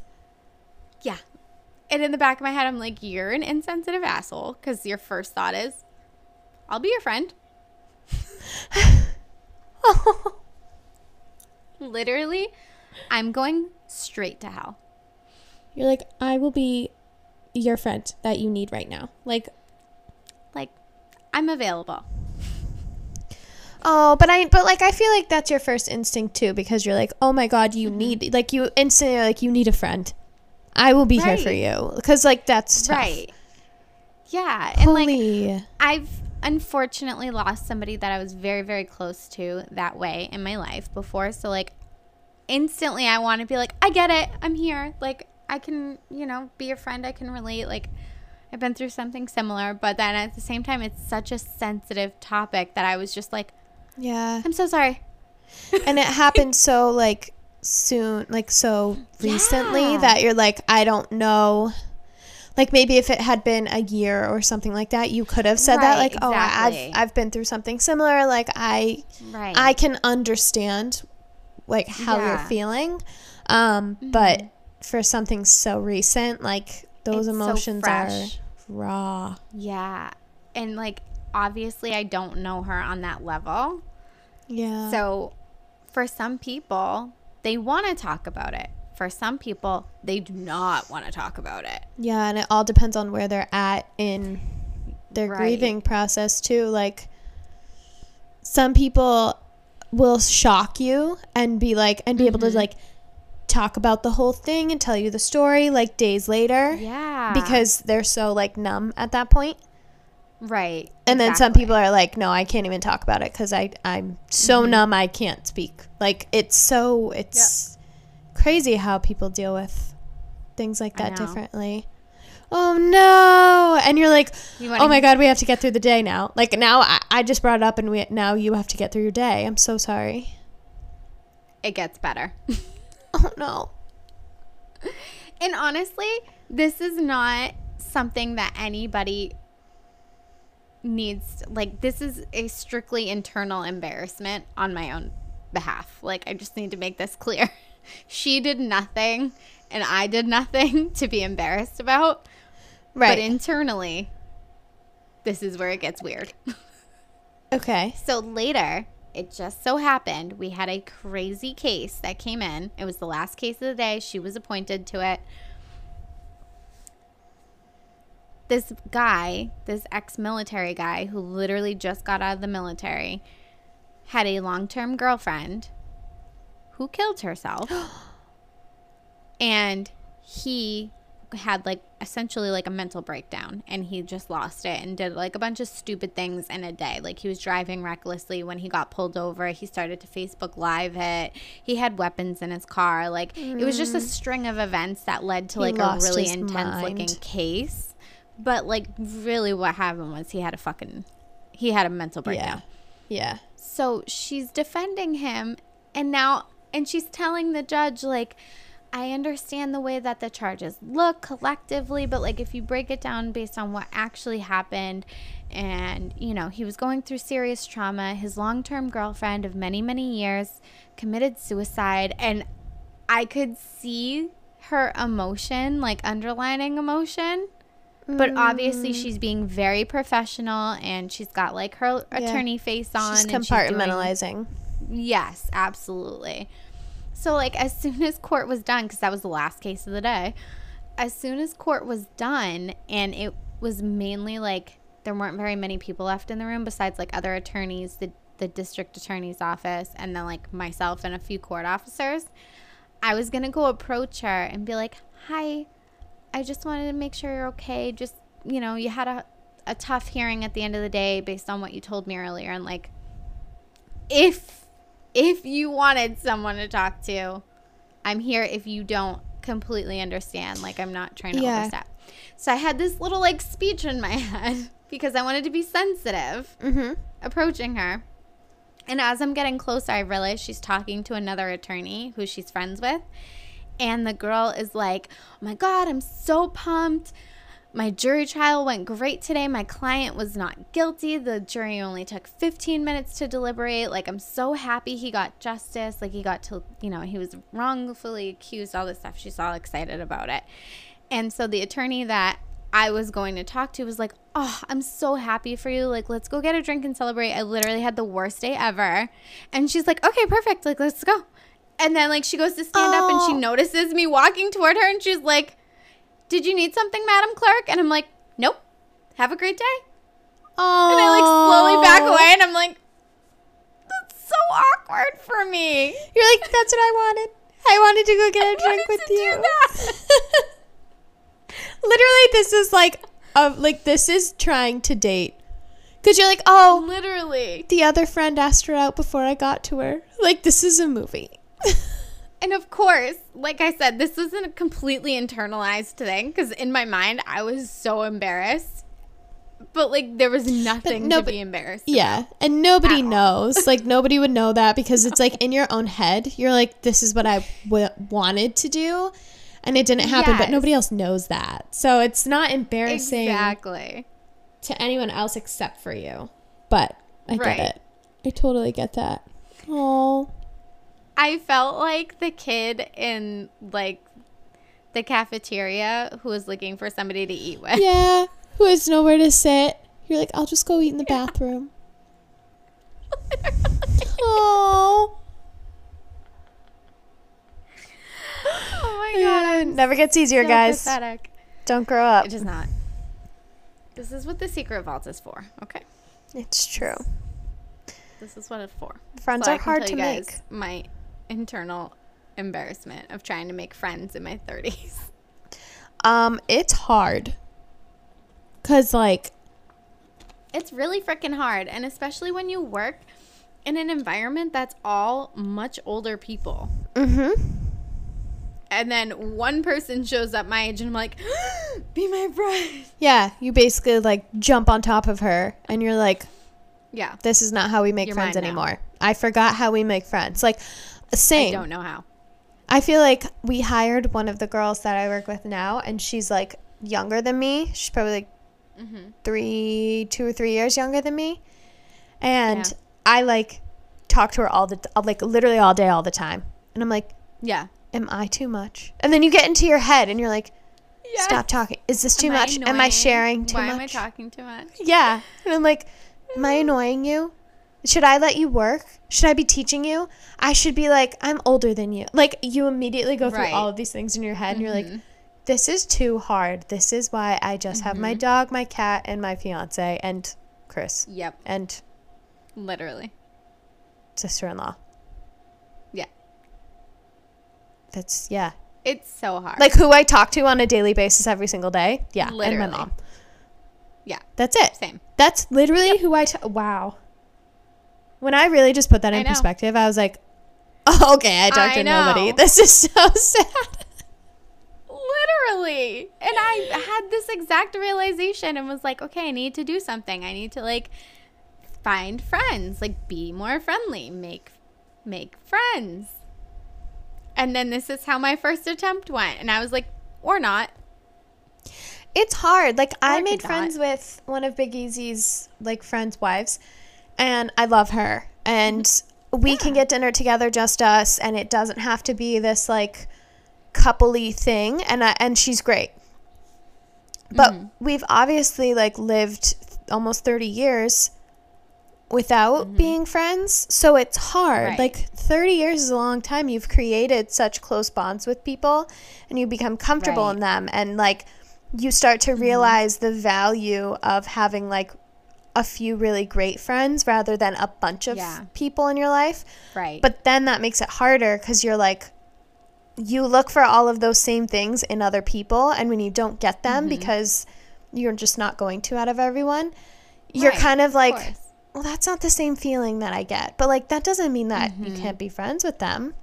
B: And in the back of my head, I'm like, you're an insensitive asshole because your first thought is, I'll be your friend. oh. <laughs> Literally, I'm going straight to hell.
A: You're like, I will be your friend that you need right now. Like,
B: Like, I'm available.
A: oh, but I, but like, I feel like that's your first instinct too, because you're like, oh my god, you mm-hmm. need, like, you instantly like, you need a friend. I will be here for you, because like that's tough.
B: Right. Yeah. And like, I've unfortunately lost somebody that I was very, very close to that way in my life before. So, like, instantly I want to be like, I get it. I'm here. Like, I can, you know, be your friend. I can relate. Like, I've been through something similar. But then at the same time, it's such a sensitive topic that I was just like,
A: yeah.
B: I'm so sorry.
A: and it happened so like soon like so recently
B: Yeah.
A: that you're like i don't know like maybe if it had been a year or something like that you could have said that
B: Right,
A: like oh
B: exactly.
A: i've i've been through something similar like i
B: Right.
A: i can understand like how you're feeling um but
B: Mhm.
A: for something so recent like those
B: It's so
A: emotions are raw
B: yeah. And, like, obviously, I don't know her on that level.
A: yeah
B: So, for some people, they want to talk about it. For some people, they do not want to talk about it.
A: Yeah, and it all depends on where they're at in their
B: Right.
A: grieving process too. Like some people will shock you and be like and be able
B: Mm-hmm.
A: to like talk about the whole thing and tell you the story like days later
B: Yeah.
A: because they're so like numb at that point.
B: Right.
A: And then some people are like, "No, I can't even talk about it cuz I I'm so
B: Mm-hmm.
A: numb I can't speak." Like it's so it's crazy how people deal with things like that differently. oh no. And you're like,
B: You
A: oh my God, we have to get through the day now. Like now I, I just brought it up and we now you have to get through your day. I'm so sorry.
B: It gets better. <laughs>
A: Oh no. <laughs>
B: And honestly, this is not something that anybody needs like this is a strictly internal embarrassment on my own behalf. Like I just need to make this clear. <laughs> She did nothing and I did nothing <laughs> to be embarrassed about.
A: Right.
B: But internally, this is where it gets weird. <laughs>
A: okay.
B: So later, it just so happened we had a crazy case that came in. It was the last case of the day. She was appointed to it. This guy, this ex military guy who literally just got out of the military, had a long term girlfriend who killed herself. <gasps> and he had like essentially like a mental breakdown and he just lost it and did like a bunch of stupid things in a day. Like he was driving recklessly when he got pulled over. He started to facebook live it. He had weapons in his car. Like it was just a string of events that led to like a really intense looking case but like really what happened was he had a fucking he had a mental breakdown
A: Yeah. Yeah.
B: so she's defending him and now and she's telling the judge like I understand the way that the charges look collectively, but like if you break it down based on what actually happened and you know, he was going through serious trauma, his long-term girlfriend of many, many years committed suicide and I could see her emotion, like underlining emotion. But obviously, mm. she's being very professional, and she's got like her
A: Yeah.
B: attorney face on.
A: She's
B: and she's doing-
A: compartmentalizing.
B: Yes, absolutely. So, like, as soon as court was done, because that was the last case of the day, as soon as court was done, and it was mainly like there weren't very many people left in the room besides like other attorneys, the, the district attorney's office, and then like myself and a few court officers, I was going to go approach her and be like, Hi, I just wanted to make sure you're okay. Just, you know, you had a, a tough hearing at the end of the day based on what you told me earlier. And like, if if you wanted someone to talk to, I'm here. If you don't completely understand, like I'm not trying to
A: Yeah.
B: overstep. So I had this little like speech in my <laughs> head because I wanted to be sensitive
A: Mm-hmm.
B: approaching her. And as I'm getting closer, I realize she's talking to another attorney who she's friends with. And the girl is like, Oh my God, I'm so pumped. My jury trial went great today. My client was not guilty. The jury only took 15 minutes to deliberate. Like, I'm so happy he got justice. Like, he got to, you know, he was wrongfully accused, all this stuff. She's all excited about it. And so the attorney that I was going to talk to was like, Oh, I'm so happy for you. Like, let's go get a drink and celebrate. I literally had the worst day ever. And she's like, Okay, perfect. Like, let's go. And then, like, she goes to stand up and she
A: Oh.
B: notices me walking toward her and she's like, Did you need something, Madam Clerk? And I'm like, Nope. Have a great day.
A: Oh.
B: And I like slowly back away and I'm like, That's so awkward for me.
A: You're like, that's what I wanted. I wanted to go get a <laughs>
B: I
A: drink with you. <laughs> Literally, this is like, uh, like this is trying to date. Cause you're like, oh,
B: Literally.
A: the other friend asked her out before I got to her. Like this is a movie. <laughs>
B: And of course, like I said, this wasn't a completely internalized thing because in my mind, I was so embarrassed. But like, there was nothing
A: no,
B: to
A: but-
B: be embarrassed.
A: Yeah, and nobody knows. Like <laughs> nobody would know that because it's like in your own head. You're like, this is what I w- wanted to do, and it didn't happen. But nobody else knows that, so it's not embarrassing
B: Exactly.
A: to anyone else except for you. But I
B: Right.
A: get it. I totally get that. Oh,
B: I felt like the kid in like the cafeteria who was looking for somebody to eat with.
A: yeah. Who has nowhere to sit? You're like, I'll just go eat in the bathroom. <laughs> Oh.
B: oh my god. I'm
A: Never gets easier,
B: so
A: guys.
B: pathetic.
A: Don't grow up.
B: It does not. This is what the secret vault is for. Okay.
A: It's true.
B: This is what it's for.
A: Friends
B: So
A: are hard to make.
B: My internal embarrassment of trying to make friends in my 30s. <laughs>
A: Um, it's hard. Cause like,
B: It's really freaking hard, and especially when you work in an environment that's all much older people.
A: mm-hmm.
B: And then one person shows up my age, and I'm like, <gasps> be my friend.
A: Yeah, you basically like jump on top of her and you're like,
B: Yeah.
A: this is not how we make
B: You're
A: friends anymore. I forgot how we make friends. Like,
B: I don't know how.
A: I feel like we hired one of the girls that I work with now, and she's like younger than me. She's probably like
B: Mm-hmm.
A: three, two or three years younger than me. And
B: Yeah.
A: I like talk to her all the, like literally all day, all the time. And I'm like,
B: Yeah.
A: am I too much? And then you get into your head and you're like, stop talking. Is this too
B: Am I
A: much? Am I sharing too
B: Why
A: much?
B: am I talking too much?
A: Yeah. And I'm like, am I annoying you? Should I let you work? Should I be teaching you? I should be like, I'm older than you. Like, you immediately go through
B: Right.
A: all of these things in your head and you're like,
B: Mhm.
A: this is too hard. This is why I just have my
B: Mm-hmm.
A: dog, my cat, and my fiance, and Kris,
B: Yep.
A: and
B: Literally.
A: sister in law.
B: Yeah.
A: That's, yeah.
B: It's so hard.
A: Like, who I talk to on a daily basis every single day. Yeah. And my mom.
B: Yeah.
A: That's it.
B: Same.
A: That's literally who I. T- wow. When I really just put that in
B: know.
A: perspective, I was like, <laughs> oh, okay, I talked
B: I
A: to nobody. This is so <laughs> sad.
B: Literally. And I had this exact realization and was like, okay, I need to do something. I need to like find friends, like be more friendly, make make friends. And then this is how my first attempt went. And I was like, or not.
A: It's hard. Like, I
B: I
A: made friends with one of Big Easy's, like, friends' wives, and I love her. And mm-hmm. we can get dinner together, just us, and it doesn't have to be this, like, coupley thing. And, I, and she's great. But mm-hmm. we've obviously, like, lived almost 30 years without mm-hmm. being friends. So it's hard.
B: Right.
A: Like 30 years is a long time. You've created such close bonds with people and you become comfortable
B: Right.
A: in them and like you start to realize the value of having like a few really great friends rather than a bunch of
B: Yeah.
A: people in your life.
B: Right.
A: But then that makes it harder cuz you're like you look for all of those same things in other people and when you don't get them
B: Mm-hmm.
A: because you're just not going to out of everyone, you're
B: Right,
A: kind of like
B: course.
A: well, that's not the same feeling that I get. But like that doesn't mean that you
B: Mm-hmm.
A: can't be friends with them.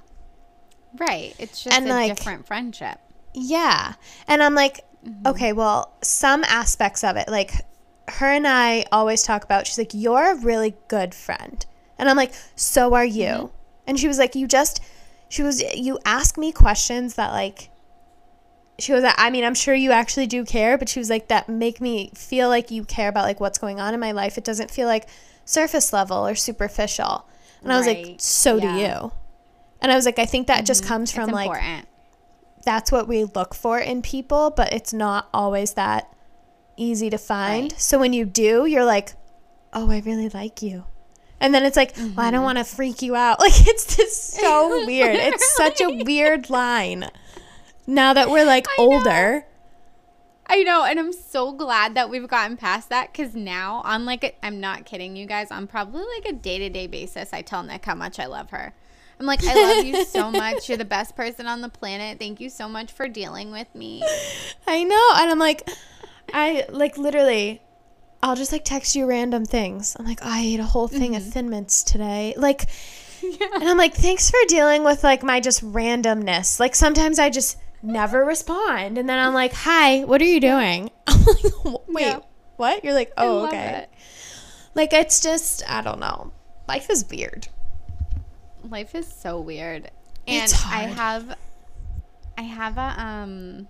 B: Right. It's just
A: And,
B: a
A: like-
B: different friendship.
A: Yeah. And I'm like,
B: Mm-hmm.
A: okay, well, some aspects of it, like her and I always talk about, she's like, you're a really good friend. And I'm like, so are you.
B: Mm-hmm.
A: And she was like, you just, she was, you ask me questions that like, she was I mean, I'm sure you actually do care, but she was like, that make me feel like you care about like what's going on in my life. It doesn't feel like surface level or superficial. And I was like,
B: Right.
A: so do you. And I was like, I think that just comes from like, that's what we look for in people, but it's not always that easy to find.
B: Right.
A: So when you do, you're like, oh, I really like you. And then it's like, well, I
B: Mm-hmm.
A: don't want to freak you out. <laughs> Like, it's just <laughs> so weird. It's such a weird line. Now that we're like
B: I know.
A: older,
B: I know, and I'm so glad that we've gotten past that because now, on like, a, I'm not kidding you guys, on probably like a day to day basis, I tell Nic how much I love her. I'm like, I love you so <laughs> much. You're the best person on the planet. Thank you so much for dealing with me.
A: I know. And I'm like, I like literally, I'll just like text you random things. I'm like, I ate a whole thing of Thin Mints today. Like, <laughs> and I'm like, thanks for dealing with like my just randomness. Like sometimes I just never respond, and then I'm like, hi, what are you doing? <laughs> I'm like, wait,
B: Yeah.
A: what? You're like, oh, okay.
B: it.
A: Like it's just, I don't know. Life is weird.
B: Life is so weird. And I have I have a um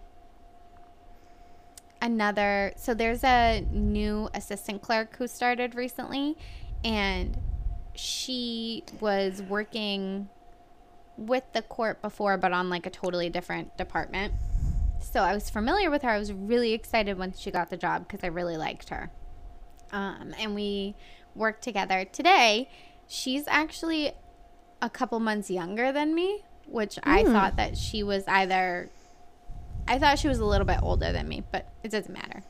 B: another so there's a new assistant clerk who started recently and she was working with the court before but on like a totally different department. So I was familiar with her. I was really excited when she got the job because I really liked her. Um, and we worked together today. She's actually a couple months younger than me, which I thought that she was either. I thought she was a little bit older than me, but it doesn't matter.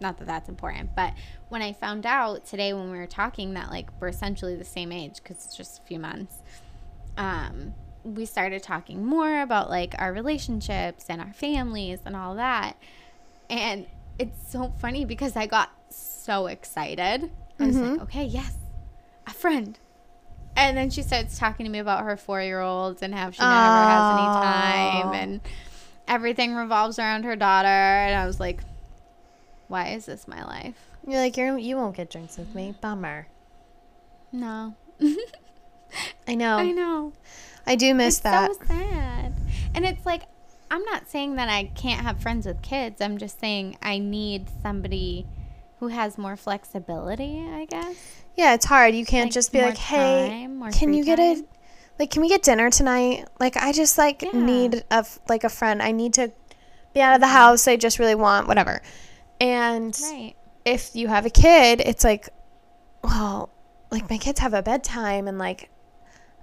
B: Not that that's important. But when I found out today when we were talking that like we're essentially the same age because it's just a few months, um, we started talking more about like our relationships and our families and all that. And it's so funny because I got so excited. I was like, okay, yes, a friend. And then she starts talking to me about her four year olds and how she never has any time and everything revolves around her daughter. And I was like, why is this my life?
A: You're like, you're, you won't get drinks with me. Bummer.
B: No. <laughs>
A: I know.
B: I know.
A: I, do miss
B: it's
A: that.
B: so sad. And it's like, I'm not saying that I can't have friends with kids. I'm just saying I need somebody who has more flexibility, I guess.
A: yeah, it's hard. You can't
B: Like,
A: just be like, hey,
B: time,
A: can you get a
B: time.
A: Like can we get dinner tonight? Like i just like
B: Yeah.
A: need a like a friend. I need to be out of the
B: Mhm.
A: house. I just really want whatever. And
B: Right.
A: if you have a kid it's like well like my kids have a bedtime and like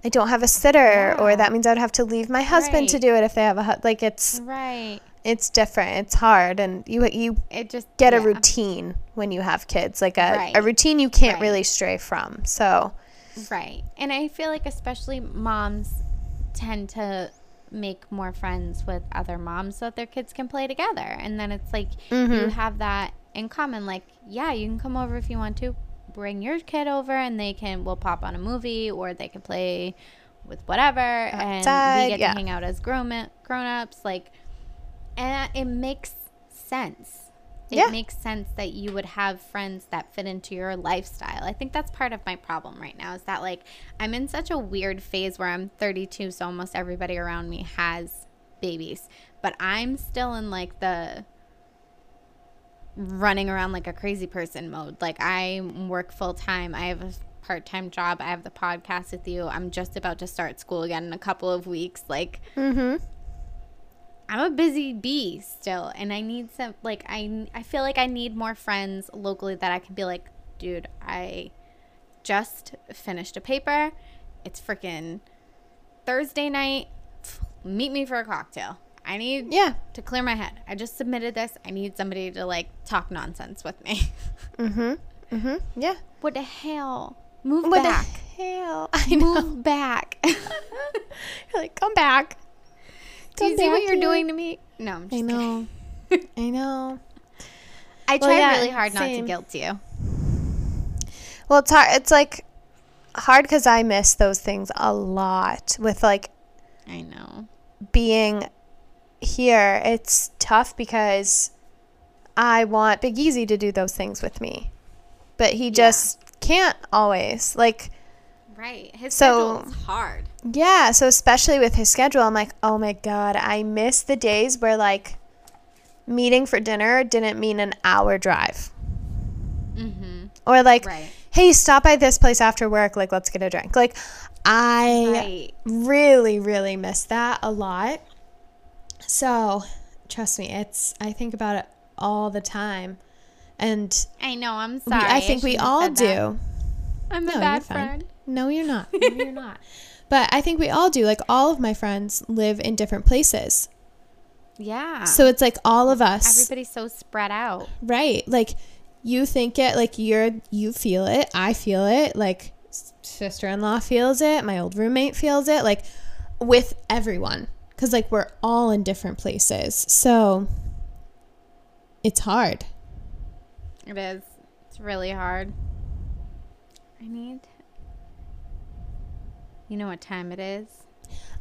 A: i don't have a sitter or that means i'd have to leave my husband to do it if they have a hu- like it's
B: Right.
A: it's different. It's hard. And you you
B: It just
A: get a routine when you have kids like a, a routine you can't
B: Right.
A: really stray from. So
B: Right. And I feel like especially moms tend to make more friends with other moms so that their kids can play together. And then it's like you
A: Mhm.
B: have that in common. Like, yeah, you can come over if you want to. Bring your kid over and they can we'll pop on a movie or they can play with whatever and we get
A: yeah.
B: to hang out as grown grown ups. Like and it makes sense. It
A: Yeah.
B: makes sense that you would have friends that fit into your lifestyle. I think that's part of my problem right now is that like I'm in such a weird phase where I'm 32 so almost everybody around me has babies, but I'm still in like the running around like a crazy person mode. Like I work full time. I have a part-time job. I have the podcast with you. I'm just about to start school again in a couple of weeks. Like
A: mhm
B: I'm a busy bee still, and I need some like I I feel like I need more friends locally that I can be like, dude, I just finished a paper. It's freaking Thursday night. Meet me for a cocktail. I need
A: yeah
B: to clear my head. I just submitted this. I need somebody to like talk nonsense with me. <laughs>
A: mhm mhm yeah
B: what the hell? Move
A: What
B: back.
A: the hell? <laughs> I know.
B: Move back. <laughs>
A: You're like, come back.
B: Do you see what you're doing to me? No, I'm just
A: I know. <laughs> I know.
B: I
A: Well,
B: try
A: yeah,
B: really hard not to guilt you.
A: Well, it's hard. It's like hard because I miss those things a lot with like
B: I know.
A: being here. It's tough because I want Big Easy to do those things with me, but he just can't always. Like,
B: Right. His
A: So-
B: schedule's hard.
A: Yeah. So, especially with his schedule, I'm like, oh my God, I miss the days where like meeting for dinner didn't mean an hour drive.
B: Mm-hmm.
A: Or like,
B: Right.
A: hey, stop by this place after work. Like, let's get a drink. Like, I
B: Right.
A: really, really miss that a lot. So, trust me, it's, I think about it all the time. And
B: I know. I'm
A: we-
B: sorry.
A: I think we all do.
B: that. I'm
A: No,
B: a bad friend.
A: No, you're not. No, you're <laughs> not. But I think we all do. Like, all of my friends live in different places.
B: Yeah.
A: So, it's like all of us.
B: everybody's so spread out.
A: Right. Like you think it, like you're you feel it, I feel it, like sister-in-law feels it, my old roommate feels it, like with everyone cuz like we're all in different places. So it's hard.
B: It is. It's really hard. I need. You know what time it is?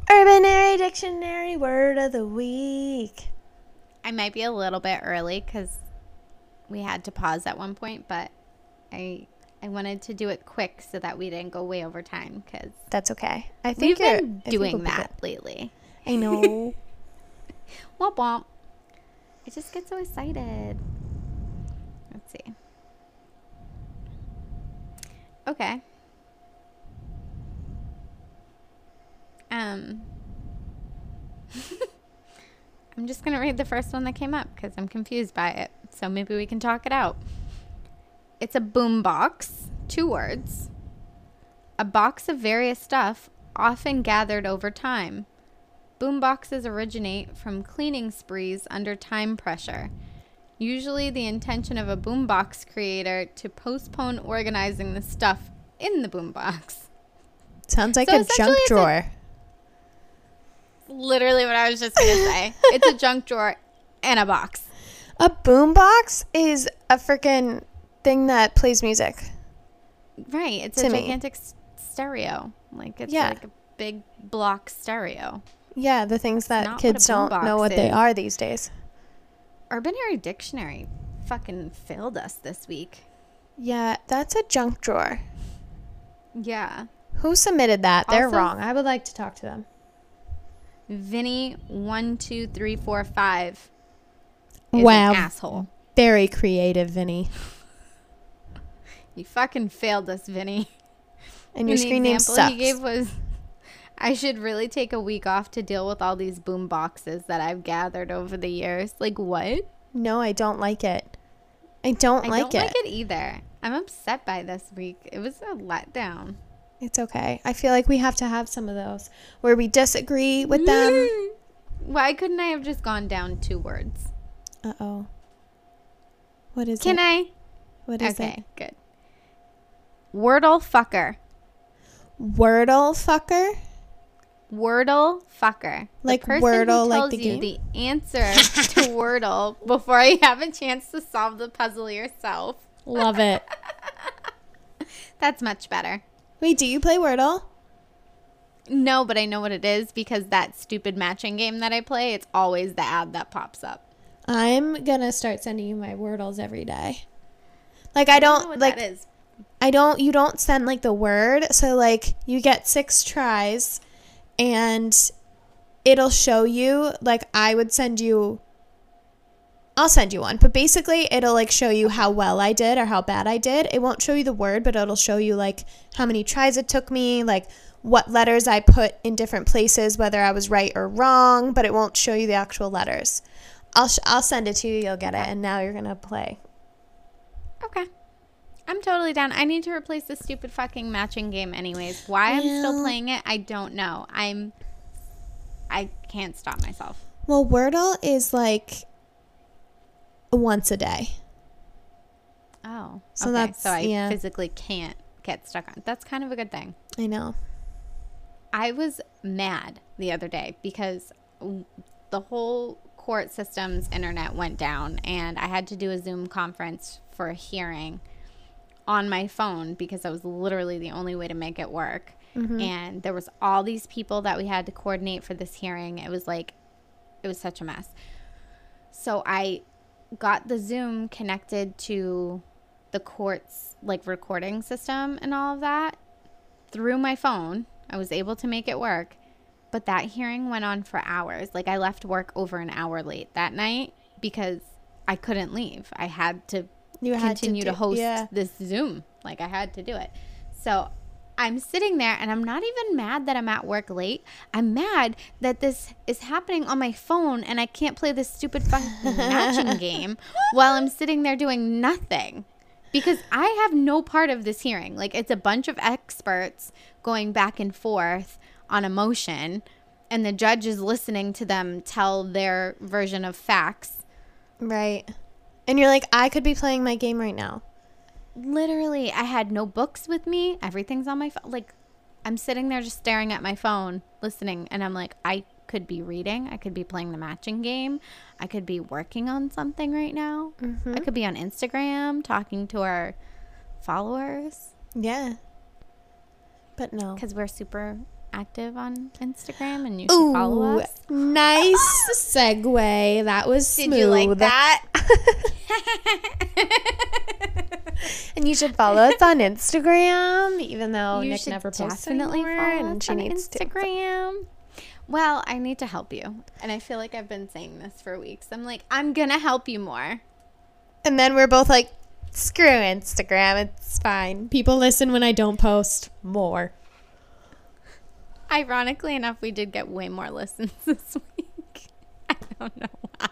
A: Urbanary dictionary word of the week.
B: I might be a little bit early because we had to pause at one point, but I I wanted to do it quick so that we didn't go way over time because
A: That's okay. I think we've
B: been doing that lately.
A: I know. <laughs>
B: Womp womp. I just get so excited. Let's see. Okay. Um. <laughs> I'm just gonna read the first one that came up because I'm confused by it. So maybe we can talk it out. It's a boom box, two words. A box of various stuff, often gathered over time. Boom boxes originate from cleaning sprees under time pressure. Usually, the intention of a boombox creator to postpone organizing the stuff in the boombox.
A: Sounds like
B: So
A: a junk drawer.
B: Literally, what I was just gonna say. It's a junk drawer and a box.
A: A boombox is a freaking thing that plays music.
B: Right. It's a
A: me.
B: gigantic s- stereo. Like it's
A: Yeah.
B: like a big block stereo.
A: Yeah, the things that
B: not
A: kids don't know what they are these days.
B: Urbanary Dictionary fucking failed us this week.
A: Yeah, that's a junk drawer.
B: Yeah.
A: Who submitted that? They're wrong. I would like to talk to them.
B: Vinny one two three four five. Is
A: Wow.
B: An asshole.
A: Very creative, Vinny.
B: You fucking failed us, Vinny. <laughs>
A: And your screen name sucks.
B: he gave was I should really take a week off to deal with all these boom boxes that I've gathered over the years. Like what?
A: no, I don't like it. I don't
B: I
A: like
B: don't
A: it.
B: I don't like it either. I'm upset by this week. It was a letdown.
A: It's okay. I feel like we have to have some of those where we disagree with them.
B: Why couldn't I have just gone down two words?
A: Uh oh. What is it?
B: Can
A: it?
B: I?
A: What is it?
B: Okay, good. Wordle fucker.
A: Wordle fucker?
B: Wordle fucker.
A: Like
B: the person
A: Wordle,
B: who
A: like
B: tells
A: the
B: you
A: game?
B: the answer <laughs> to Wordle before you have a chance to solve the puzzle yourself.
A: Love it. <laughs>
B: That's much better.
A: Wait, do you play Wordle?
B: No, but I know what it is because that stupid matching game that I play, it's always the ad that pops up.
A: I'm gonna start sending you my Wordles every day. Like I
B: I
A: don't
B: know what
A: like. I don't you don't send like the word so like you get 6 tries and it'll show you like I would send you I'll send you one but basically it'll like show you how well I did or how bad I did it won't show you the word but it'll show you like how many tries it took me like what letters I put in different places whether I was right or wrong but it won't show you the actual letters I'll sh- I'll send it to you you'll get it and now you're going to play
B: Okay. I'm totally down. I need to replace this stupid fucking matching game anyways. Why I'm still playing it, I don't know. I'm I can't stop myself.
A: Well, Wordle is like once a day.
B: Oh.
A: So
B: okay.
A: that's-
B: so I
A: yeah.
B: physically can't get stuck on. That's kind of a good thing.
A: I know.
B: I was mad the other day because the whole court system's internet went down and I had to do a Zoom conference for a hearing on my phone because that was literally the only way to make it work. Mm-hmm. And there was all these people that we had to coordinate for this hearing. It was like it was such a mess. So I got the Zoom connected to the court's like recording system and all of that through my phone. I was able to make it work. But that hearing went on for hours. Like I left work over an hour late that night because I couldn't leave. I had to
A: You had to
B: continue to,
A: do-
B: host
A: yeah.
B: this Zoom. Like I had to do it. So I'm sitting there and I'm not even mad that I'm at work late. I'm mad that this is happening on my phone and I can't play this stupid fucking matching <laughs> game while I'm sitting there doing nothing. Because I have no part of this hearing. Like it's a bunch of experts going back and forth on emotion and the judge is listening to them tell their version of facts.
A: Right. And you're like, I could be playing my game right now.
B: Literally i had no books with me everything's on my phone like i'm sitting there just staring at my phone listening and i'm like i could be reading i could be playing the matching game i could be working on something right now i mm-hmm. could be on instagram talking to our followers
A: Yeah. But no.
B: because we're super active on instagram and you should follow us
A: nice <laughs> segue. That was smooth.
B: did you like that <laughs> <laughs>
A: And you should follow us on Instagram, even though
B: you Nic
A: never posts
B: definitely
A: anymore,
B: follow
A: and she
B: on
A: needs to.
B: Instagram. Well, I need to help you, and I feel like I've been saying this for weeks. I'm like, I'm gonna help you more.
A: And then we're both like, screw Instagram. It's fine. People listen when I don't post more.
B: Ironically enough, we did get way more <laughs> listens this week. <laughs> I don't know why.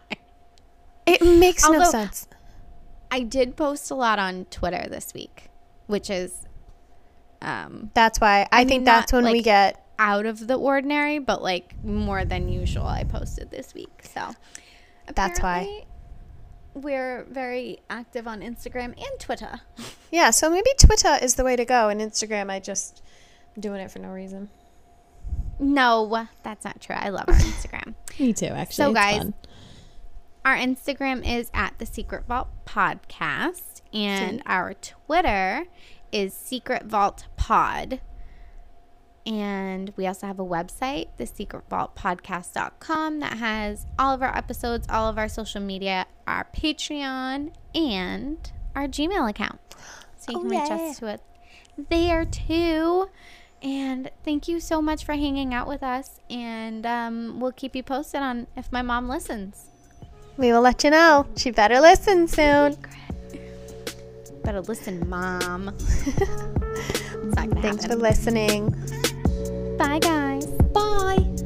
A: It makes no sense.
B: I did post a lot on Twitter this week, which is um,
A: That's why I,
B: I mean,
A: think that's when we get.
B: out of the ordinary, but like more than usual. I posted this week, so
A: That's why.
B: we're very active on Instagram and Twitter. <laughs>
A: Yeah, so maybe Twitter is the way to go, and Instagram, I just doing it for no reason.
B: No, that's not true. I love our Instagram. <laughs>
A: Me too, actually.
B: So, guys, our Instagram is at the Secret Vault Podcast, and our Twitter is Secret Vault Pod. And we also have a website, thesecretvaultpodcast.com, that has all of our episodes, all of our social media, our Patreon, and our Gmail account. So you
A: Oh,
B: can reach
A: yeah.
B: us to it there too. And thank you so much for hanging out with us. And um, we'll keep you posted on if my mom listens.
A: We will let you know. She better listen soon.
B: Better listen, mom. <laughs> it's not gonna
A: Thanks for listening.
B: Bye, guys.
A: Bye.